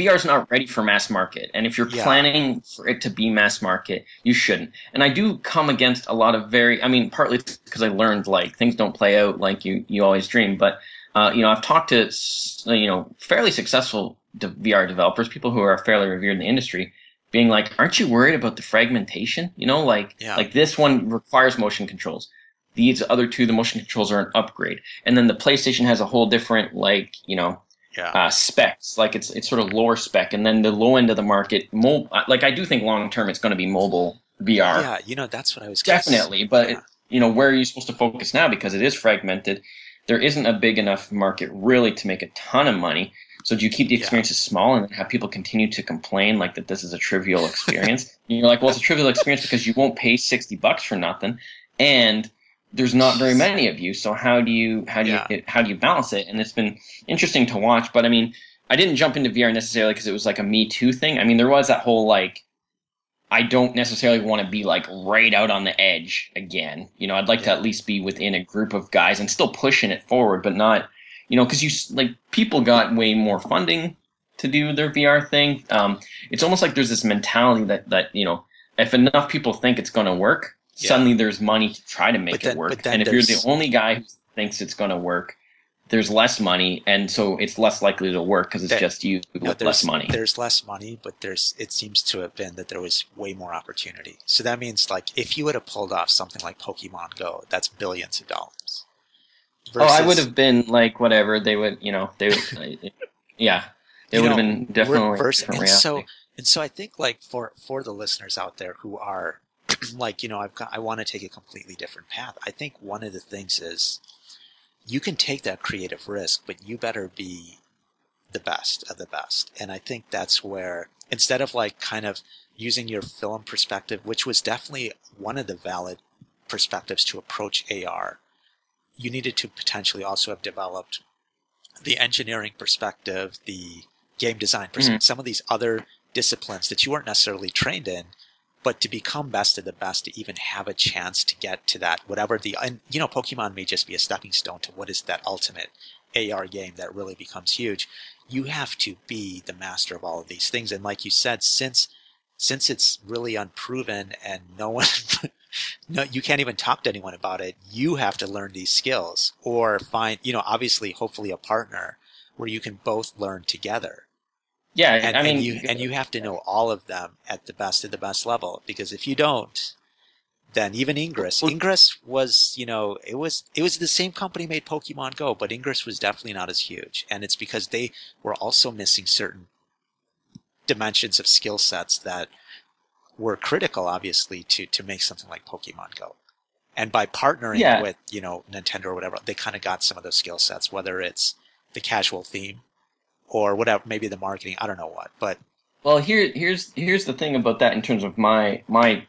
VR is not ready for mass market, and if you're yeah. planning for it to be mass market, you shouldn't. And I do come against a lot of very. I mean, partly because I learned like things don't play out like you you always dream, but. Uh, you know, I've talked to you know fairly successful VR developers, people who are fairly revered in the industry, being like, "Aren't you worried about the fragmentation? You know, like yeah. like this one requires motion controls these other two, the motion controls are an upgrade. And then the PlayStation has a whole different, like, you know, yeah. uh, specs. Like it's it's sort of lower spec. And then the low end of the market, mo- like I do think long term it's going to be mobile VR. Yeah, you know, that's what I was definitely. But yeah. it, you know, where are you supposed to focus now? Because it is fragmented. There isn't a big enough market really to make a ton of money. So do you keep the experiences yeah. small and have people continue to complain like that this is a trivial experience? and you're like, well, it's a trivial experience because you won't pay sixty bucks for nothing, and there's not very many of you. So how do you how do yeah. you how do you balance it? And it's been interesting to watch. But I mean, I didn't jump into VR necessarily because it was like a Me Too thing. I mean, there was that whole like. I don't necessarily want to be like right out on the edge again. You know, I'd like yeah. to at least be within a group of guys and still pushing it forward, but not, you know, because you like people got way more funding to do their VR thing. Um, it's almost like there's this mentality that that you know, if enough people think it's going to work, yeah. suddenly there's money to try to make then, it work. And if you're the only guy who thinks it's going to work, there's less money, and so it's less likely to work because it's that, just you with less money. There's less money, but there's it seems to have been that there was way more opportunity. So that means like if you would have pulled off something like Pokemon Go, that's billions of dollars. Versus, oh, I would have been like whatever they would, you know, they would, uh, yeah, it would have been definitely versus, and so and so I think like for for the listeners out there who are like you know I've got I want to take a completely different path. I think one of the things is you can take that creative risk, but you better be the best of the best. And I think that's where instead of like kind of using your film perspective, which was definitely one of the valid perspectives to approach AR, you needed to potentially also have developed the engineering perspective, the game design perspective, mm-hmm. some of these other disciplines that you weren't necessarily trained in but to become best of the best to even have a chance to get to that whatever the and you know pokemon may just be a stepping stone to what is that ultimate ar game that really becomes huge you have to be the master of all of these things and like you said since since it's really unproven and no one no you can't even talk to anyone about it. You have to learn these skills or find you know obviously hopefully a partner where you can both learn together. Yeah, and, I mean, and you and you have to know all of them at the best of the best level. Because if you don't, then even Ingress, Ingress was you know it was it was the same company made Pokemon Go, but Ingress was definitely not as huge, and it's because they were also missing certain dimensions of skill sets that were critical, obviously, to to make something like Pokemon Go. And by partnering Yeah. with you know Nintendo or whatever, they kind of got some of those skill sets, whether it's the casual theme or whatever, maybe the marketing. I don't know what, but Well, here here's here's the thing about that in terms of my my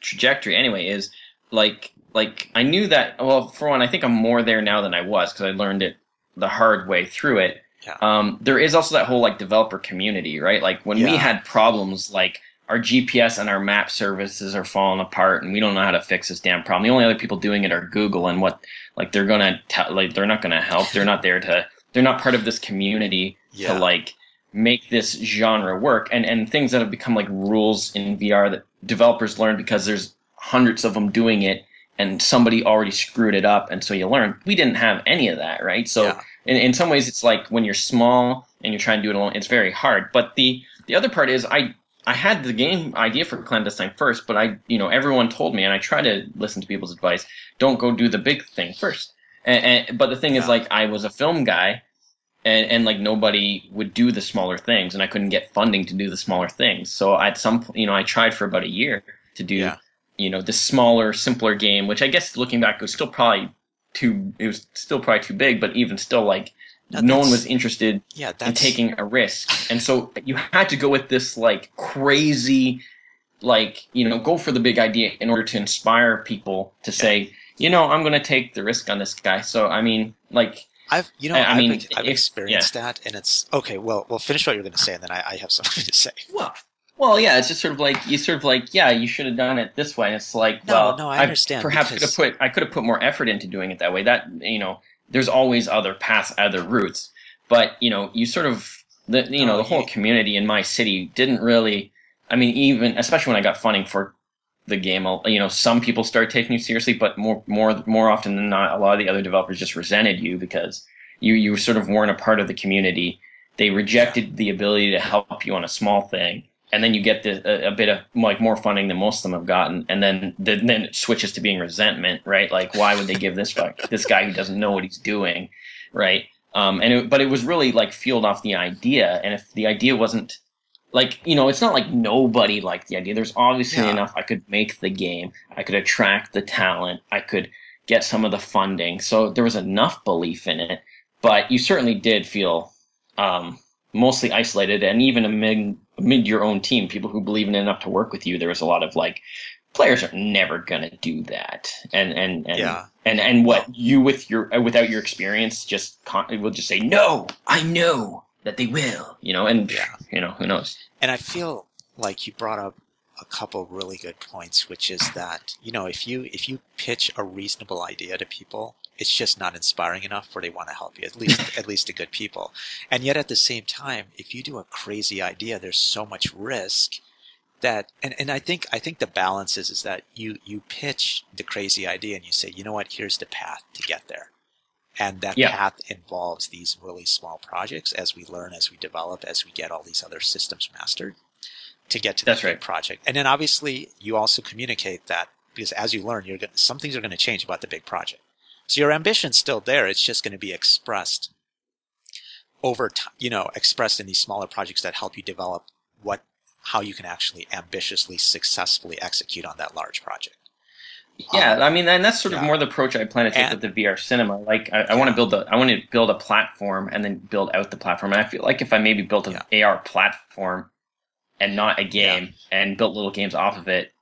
trajectory anyway is like like I knew that well for one I think I'm more there now than I was because I learned it the hard way through it. Yeah. Um, there is also that whole like developer community, right? Like when we had problems like our GPS and our map services are falling apart and we don't know how to fix this damn problem. The only other people doing it are Google and what like they're gonna tell like they're not gonna help. They're not there to they're not part of this community Yeah. to like make this genre work and and things that have become like rules in VR that developers learn because there's hundreds of them doing it and somebody already screwed it up and so you learn we didn't have any of that right so Yeah. in, in some ways it's like when you're small and you're trying to do it alone it's very hard but the the other part is i i had the game idea for clandestine first but i you know everyone told me and i try to listen to people's advice don't go do the big thing first. And, and but the thing is like i was a film guy and, and like nobody would do the smaller things and i couldn't get funding to do the smaller things. So at some you know i tried for about a year to do Yeah. you know the smaller simpler game which i guess looking back was still probably too it was still probably too big but even still like No, no one was interested yeah, in taking a risk and so you had to go with this like crazy like you know go for the big idea in order to inspire people to say you know i'm going to take the risk on this guy so i mean like I've you know I- I I've, mean, I've if- experienced that, and it's okay. Well, well, finish what you're going to say, and then I, I have something to say. Well, well, yeah, it's just sort of like you sort of like, yeah, you should have done it this way. And it's like, No, well, no, I understand, perhaps could have put I could have put more effort into doing it that way. That you know, there's always other paths, other routes. But you know, you sort of the you know the oh, whole community in my city didn't really. I mean, even especially when I got funding for the game, you know, some people started taking you seriously, but more more more often than not, a lot of the other developers just resented you because you you sort of weren't a part of the community. They rejected the ability to help you on a small thing, and then you get the, a, a bit of like more funding than most of them have gotten, and then then then it switches to being resentment, right? Like, why would they give this guy this guy who doesn't know what he's doing, right? Um, and it, but it was really like fueled off the idea, and if the idea wasn't like you know, it's not like nobody liked the idea. There's obviously Yeah. enough. I could make the game. I could attract the talent. I could get some of the funding. So there was enough belief in it, but you certainly did feel um, mostly isolated, and even amid amid your own team, people who believe in it enough to work with you, there was a lot of like players are never gonna do that, and and and Yeah. and and what you with your uh, without your experience just con- will just say no, I know that they will, you know, and Yeah. you know who knows. And I feel like you brought up a couple really good points, which is that you know if you if you pitch a reasonable idea to people, it's just not inspiring enough where they want to help you. At least at least the good people. And yet at the same time, if you do a crazy idea, there's so much risk that and, and I think I think the balance is is that you you pitch the crazy idea and you say, you know what, here's the path to get there. And that Yeah. path involves these really small projects as we learn, as we develop, as we get all these other systems mastered to get to that big right. project. And then obviously you also communicate that because as you learn, you're going some things are going to change about the big project. So your ambition's still there. It's just going to be expressed over time, you know, expressed in these smaller projects that help you develop what, how you can actually ambitiously, successfully execute on that large project. Yeah, Um, I mean, and that's sort of more the approach I plan to take And- with the VR cinema. Like, I, I want to build a, I want to build a platform and then build out the platform. And I feel like if I maybe built an AR platform and not a game and built little games off of it,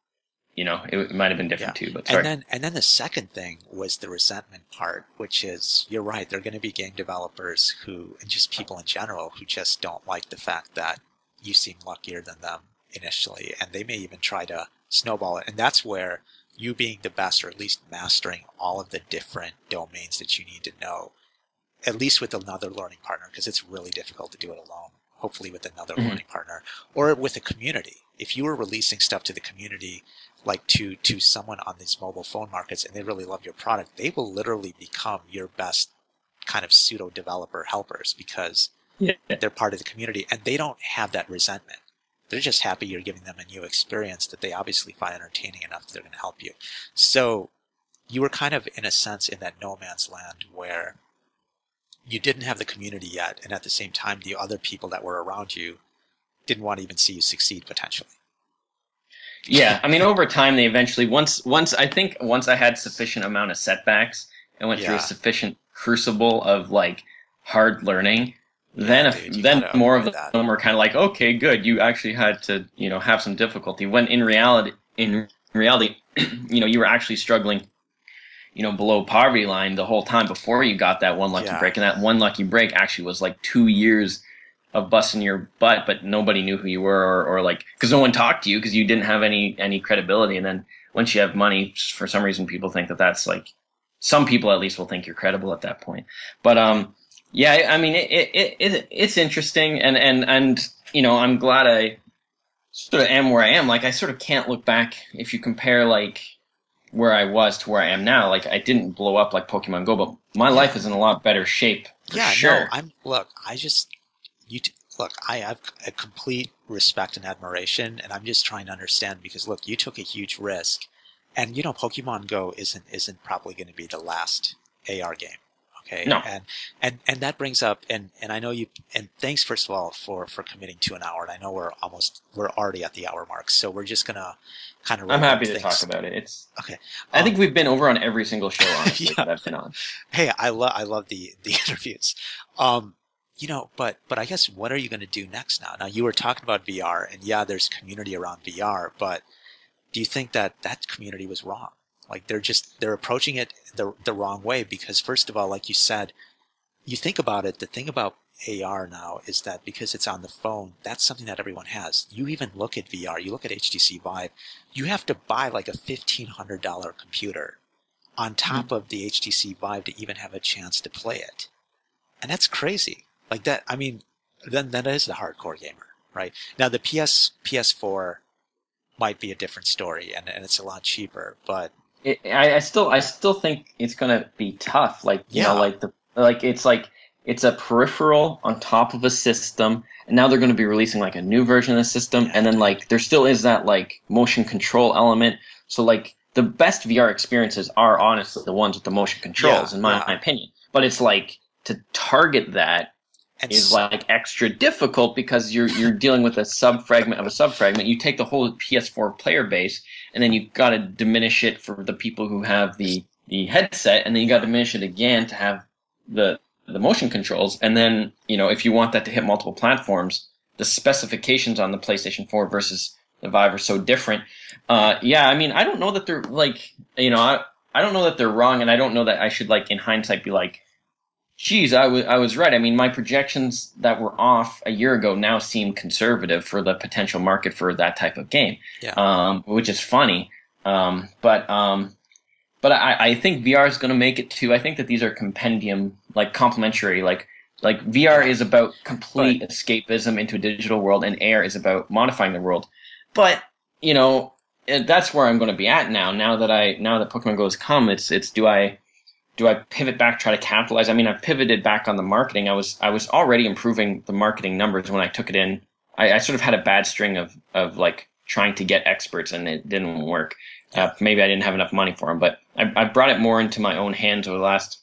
you know, it, it might have been different too. But sorry. And then, and then the second thing was the resentment part, which is you're right. There are going to be game developers who, and just people in general, who just don't like the fact that you seem luckier than them initially, and they may even try to snowball it. And that's where you being the best, or at least mastering all of the different domains that you need to know, at least with another learning partner, because it's really difficult to do it alone. Hopefully, with another Mhm. learning partner, or with a community. If you were releasing stuff to the community like to to someone on these mobile phone markets and they really love your product, they will literally become your best kind of pseudo developer helpers because yeah. they're part of the community and they don't have that resentment. They're just happy you're giving them a new experience that they obviously find entertaining enough that they're going to help you. So you were kind of in a sense in that no man's land where you didn't have the community yet and at the same time the other people that were around you didn't want to even see you succeed potentially. Yeah, I mean, over time, they eventually once once I think once I had sufficient amount of setbacks and went through a sufficient crucible of like hard learning, then dude, then more of that. them were kind of like, okay, good, you actually had to you know have some difficulty. When in reality, in reality, you know, you were actually struggling, you know, below poverty line the whole time before you got that one lucky Yeah. break, and that one lucky break actually was like two years of busting your butt, but nobody knew who you were, or, or like because no one talked to you because you didn't have any any credibility. And then once you have money, for some reason, people think that that's like some people at least will think you're credible at that point. But um, yeah, I I mean, it, it, it it's interesting, and and and you know, I'm glad I sort of am where I am. Like I sort of can't look back if you compare like where I was to where I am now. Like I didn't blow up like Pokemon Go, but my life is in a lot better shape. For yeah, sure. no, I'm look. I just you t- look. I have a complete respect and admiration, and I'm just trying to understand because look, you took a huge risk, and you know, Pokemon Go isn't isn't probably going to be the last AR game. Okay, No. and and and that brings up and and I know you and thanks first of all for for committing to an hour. And I know we're almost we're already at the hour mark, so we're just gonna kind of. I'm happy to things. talk about it. It's Okay, I Um, think we've been over on every single show honestly Yeah. that I've been on. hey i love i love the the interviews um you know but but i guess what are you going to do next now now you were talking about vr and yeah there's community around vr but do you think that that community was wrong like they're just they're approaching it the, the wrong way because first of all like you said you think about it the thing about AR now is that because it's on the phone, that's something that everyone has. You even look at VR, you look at HTC Vive, you have to buy like a $1,500 computer on top hmm. of the HTC Vive to even have a chance to play it. And that's crazy. Like that, I mean, then that is the hardcore gamer, right? Now the PS, PS4 might be a different story and, and it's a lot cheaper, but It, I, I still I still think it's gonna be tough. Like you Yeah. know, like the like it's like it's a peripheral on top of a system, and now they're going to be releasing like a new version of the system, and then like there still is that like motion control element. So like the best VR experiences are honestly the ones with the motion controls, Yeah, in my, yeah. my opinion. But it's like to target that and is like extra difficult because you're you're dealing with a sub fragment of a sub fragment. You take the whole PS4 player base, and then you got to diminish it for the people who have the the headset, and then you got to diminish it again to have the the motion controls. And then you know if you want that to hit multiple platforms, the specifications on the PlayStation 4 versus the Vive are so different. Uh, yeah, I mean, I don't know that they're like you know I I don't know that they're wrong, and I don't know that I should like in hindsight be like Geez, I was I was right. I mean, my projections that were off a year ago now seem conservative for the potential market for that type of game. Yeah. Um, which is funny. Um, but um, but I, I think VR is going to make it too. I think that these are compendium like complementary. Like like VR is about complete escapism into a digital world, and AR is about modifying the world. But you know, that's where I'm going to be at now. Now that I now that Pokemon Go has come, it's it's do I do I pivot back, try to capitalize? I mean, I've pivoted back on the marketing. I was I was already improving the marketing numbers when I took it in. I, I sort of had a bad string of of like trying to get experts, and it didn't work. Uh, maybe I didn't have enough money for them, but I, I brought it more into my own hands over the last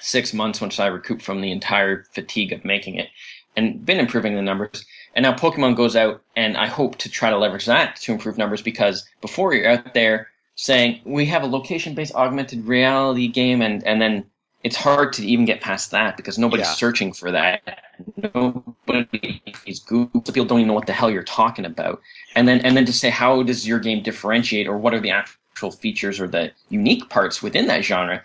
six months once I recouped from the entire fatigue of making it, and been improving the numbers. And now Pokemon Go's out, and I hope to try to leverage that to improve numbers because before you're out there saying we have a location-based augmented reality game, and and then it's hard to even get past that because nobody's Yeah. searching for that. Nobody is Google. People don't even know what the hell you're talking about. And then and then to say how does your game differentiate, or what are the actual features or the unique parts within that genre?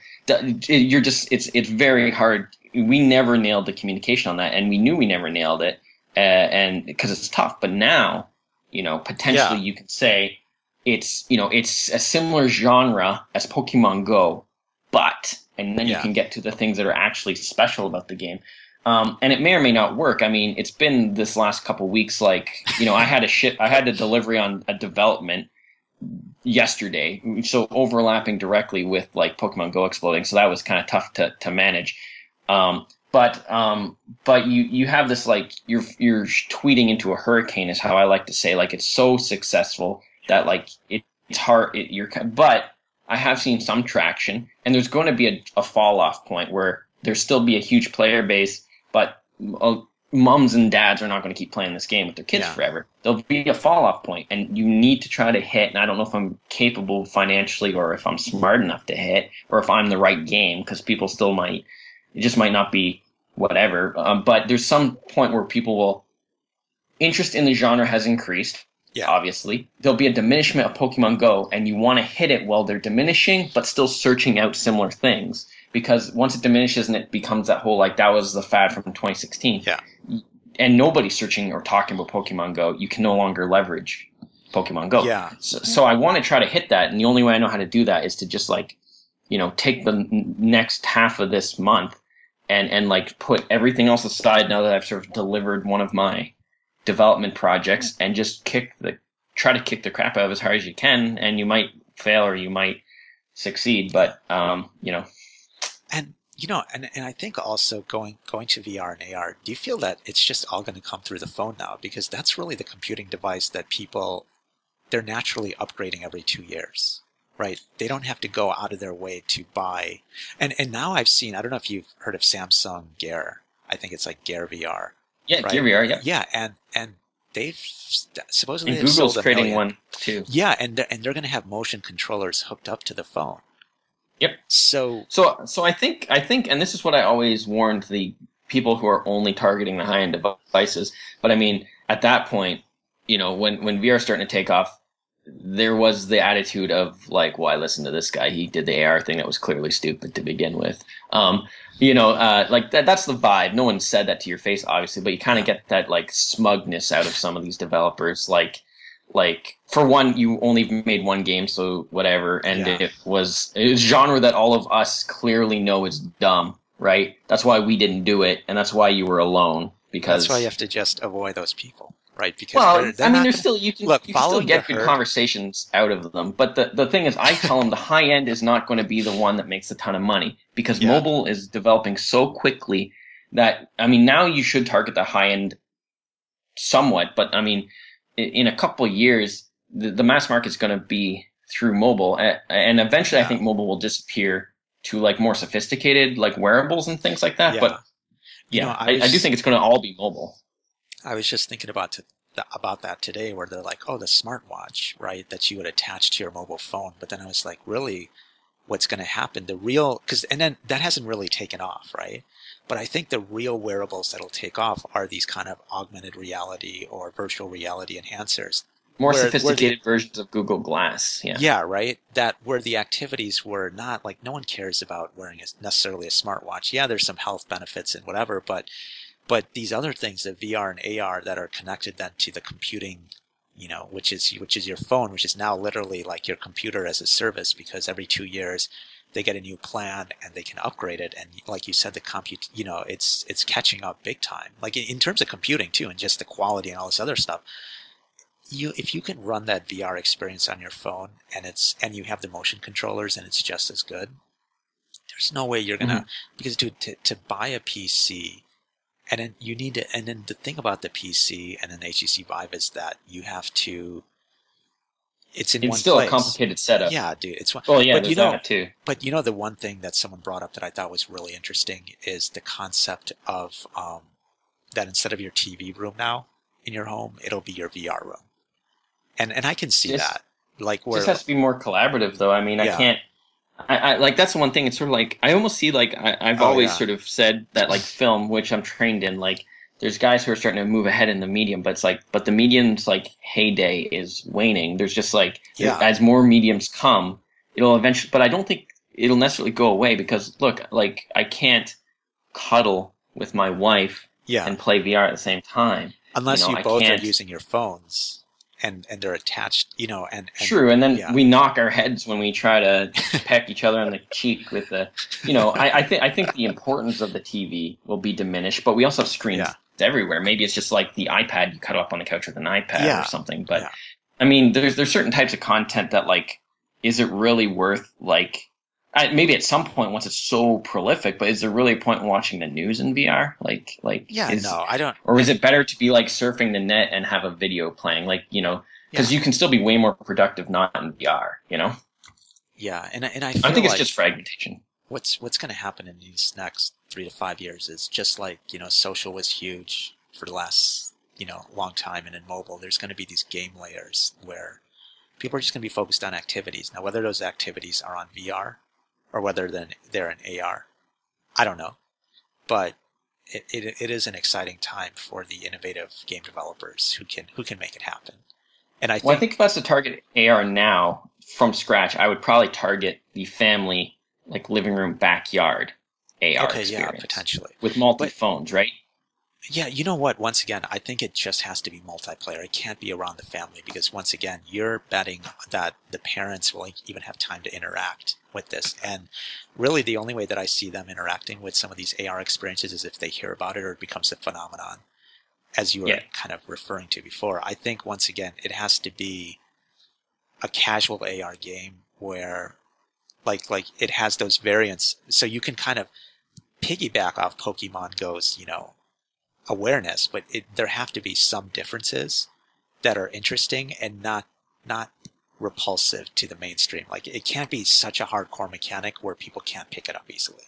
You're just it's it's very hard. We never nailed the communication on that, and we knew we never nailed it, uh, and because it's tough. But now, you know, potentially Yeah. you could say it's you know it's a similar genre as Pokemon Go, but and then you can get to the things that are actually special about the game. Um, and it may or may not work. I mean, it's been this last couple weeks. Like, you know, I had a ship, I had a delivery on a development yesterday, so overlapping directly with like Pokemon Go exploding. So that was kind of tough to to manage. Um, but um, but you you have this like you're you're tweeting into a hurricane is how I like to say. Like it's so successful that like it, it's hard. It, you're but I have seen some traction, and there's going to be a, a fall off point where there's still be a huge player base, but uh, mums and dads are not going to keep playing this game with their kids Yeah. forever. There'll be a fall off point, and you need to try to hit. And I don't know if I'm capable financially, or if I'm smart enough to hit, or if I'm the right game, because people still might. It just might not be whatever. Um, but there's some point where people will interest in the genre has increased. Yeah. Obviously, there'll be a diminishment of Pokemon Go, and you want to hit it while they're diminishing, but still searching out similar things. Because once it diminishes and it becomes that whole like that was the fad from 2016 Yeah. and nobody's searching or talking about Pokemon Go, you can no longer leverage Pokemon Go. Yeah. So, so I want to try to hit that, and the only way I know how to do that is to just like, you know, take the n- next half of this month and and like put everything else aside now that I've sort of delivered one of my development projects and just kick the try to kick the crap out of as hard as you can, and you might fail or you might succeed, but um, you know, And you know, and, and I think also going going to VR and AR, do you feel that it's just all going to come through the phone now? Because that's really the computing device that people they're naturally upgrading every two years, right? They don't have to go out of their way to buy. And and now I've seen I don't know if you've heard of Samsung Gear. I think it's like Gear VR. Yeah, Right. here we are. Yeah, Yeah, and and they've supposedly and they've Google's creating one too. Yeah, and they're, and they're going to have motion controllers hooked up to the phone. Yep. So So, so I think, I think, and this is what I always warned the people who are only targeting the high-end devices. But I mean, at that point, you know, when when VR starting to take off, there was the attitude of like, "Why listen to this guy? He did the AR thing that was clearly stupid to begin with." Um, you know, uh, like that. That's the vibe. No one said that to your face, obviously, but you kind of get that like smugness out of some of these developers, like like for one you only made one game so whatever and Yeah. it was it was genre that all of us clearly know is dumb right that's why we didn't do it and that's why you were alone because that's why you have to just avoid those people, right? Because well they're, they're i mean there's still you can, Look, you can still get good herd- conversations out of them but the, the thing is i tell them the high end is not going to be the one that makes a ton of money because Yeah. mobile is developing so quickly that i mean now you should target the high end somewhat but i mean in a couple of years the, the mass market is going to be through mobile and eventually i think mobile will disappear to like more sophisticated like wearables and things like that Yeah. but You yeah know, I I, I do think it's going to all be mobile I was just thinking about to, about that today, where they're like, "Oh, the smartwatch, right? That you would attach to your mobile phone." But then I was like, "Really, what's going to happen? The real because and then that hasn't really taken off, right? But I think the real wearables that'll take off are these kind of augmented reality or virtual reality enhancers more Where- where the- sophisticated versions of google glass yeah Yeah, right. That where the activities were not like no one cares about wearing a, necessarily a smartwatch. Yeah, there's some health benefits and whatever, but but these other things, the VR and AR that are connected then to the computing, you know, which is which is your phone, which is now literally like your computer as a service because every two years they get a new plan and they can upgrade it. And like you said the compute you know it's it's catching up big time. Like in, in terms of computing too and just the quality and all this other stuff you if you can run that VR experience on your phone and it's and you have the motion controllers and it's just as good, there's no way you're gonna mm-hmm. because dude to to buy a PC and then you need to and then the thing about the PC and an HTC Vive is that you have to it's in it's one still place. a complicated setup Yeah, dude, it's one. well yeah but you know, that too but you know, the one thing that someone brought up that I thought was really interesting is the concept of um, that instead of your TV room now in your home, it'll be your VR room, and and I can see that. Like It where, just has to be more collaborative, though. I mean, Yeah. I can't. I, I like that's the one thing. It's sort of like I almost see like I, I've Oh, always yeah. sort of said that like film, which I'm trained in, like there's guys who are starting to move ahead in the medium, but it's like but the medium's like heyday is waning. There's just like Yeah. as more mediums come, it'll eventually. But I don't think it'll necessarily go away because look, like I can't cuddle with my wife yeah, and play VR at the same time. unless you you, know, I both are using your phones and and they're attached, you know, and, and True, and then yeah. we knock our heads when we try to peck each other on the cheek with the, you know, I, I think I think the importance of the TV will be diminished, but we also have screens Yeah. everywhere. Maybe it's just like the iPad you cut up on the couch with an iPad Yeah. or something. But. I mean, there's there's certain types of content that like, is it really worth like? I, maybe at some point once it's so prolific, but is there really a point in watching the news in VR? Like, like Yeah, is, no, I don't. or is it better to be like surfing the net and have a video playing like you know because Yeah. you can still be way more productive not in vr you know Yeah, and I- and I i think it's just fragmentation what's what's going to happen in these next three to five years is just like you know social was huge for the last you know long time and in mobile there's going to be these game layers where people are just going to be focused on activities now whether those activities are on vr or whether then they're in ar i don't know. But it, it, it is an exciting time for the innovative game developers who can who can make it happen. And i think, well, I think if that's to target ar now from scratch i would probably target the family like living room backyard ar okay experience. yeah potentially. With multi phones, right Yeah, you know what? Once again, I think it just has to be multiplayer. It can't be around the family because once again, you're betting that the parents will even have time to interact with this. And really, the only way that I see them interacting with some of these AR experiences is if they hear about it or it becomes a phenomenon, as you were Yeah. kind of referring to before. I think once again, it has to be a casual AR game where, like, like it has those variants, so you can kind of piggyback off Pokemon Go's, you know, awareness, but it, there have to be some differences that are interesting and not not repulsive to the mainstream. Like it can't be such a hardcore mechanic where people can't pick it up easily.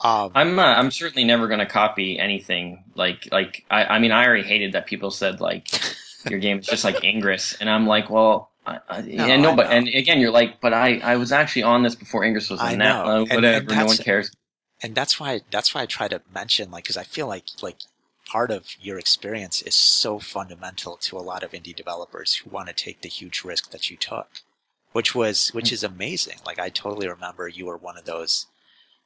Um, I'm uh, I'm certainly never going to copy anything. Like like I, I mean I already hated that people said like your game is just like Ingress. And I'm like well I, I, No, and no but and again you're like but I I was actually on this before Ingress was on that uh, And- whatever and no one cares. and that's why that's why I try to mention like because I feel like like part of your experience is so fundamental to a lot of indie developers who want to take the huge risk that you took, which was which mm. is amazing. Like I totally remember you were one of those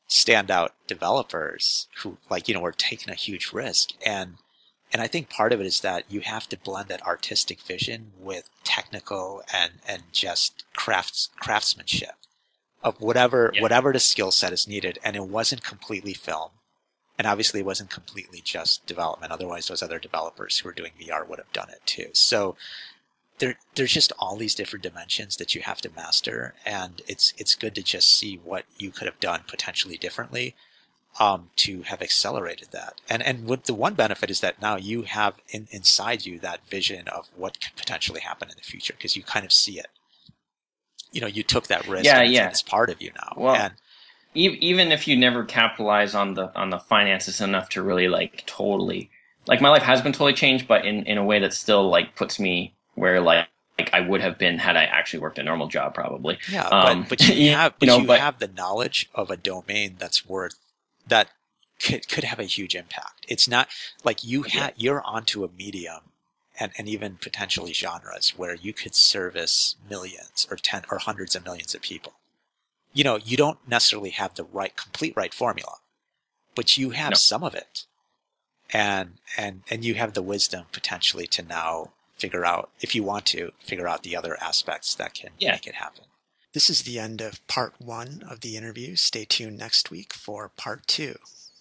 standout developers who like you know were taking a huge risk and and I think part of it is that you have to blend that artistic vision with technical and and just crafts craftsmanship of whatever Yeah. whatever the skill set is needed and it wasn't completely film and obviously it wasn't completely just development. Otherwise those other developers who were doing VR would have done it too. So there there's just all these different dimensions that you have to master and it's it's good to just see what you could have done potentially differently um, to have accelerated that. And and what the one benefit is that now you have in, inside you that vision of what could potentially happen in the future because you kind of see it. You know you took that risk Yeah, and it's, yeah. it's part of you now. Well, and even if you never capitalize on the on the finances enough to really like totally like my life has been totally changed but in in a way that still like puts me where like like I would have been had I actually worked a normal job probably Yeah, Um, but, but you you have but know, you but- have the knowledge of a domain that's worth that could could have a huge impact. It's not like you Yeah. ha- you're onto a medium and, and even potentially genres where you could service millions or ten or hundreds of millions of people. You know, you don't necessarily have the right complete right formula, but you have No. some of it. And and and you have the wisdom potentially to now figure out if you want to figure out the other aspects that can Yeah. make it happen. This is the end of part one of the interview. Stay tuned next week for part two.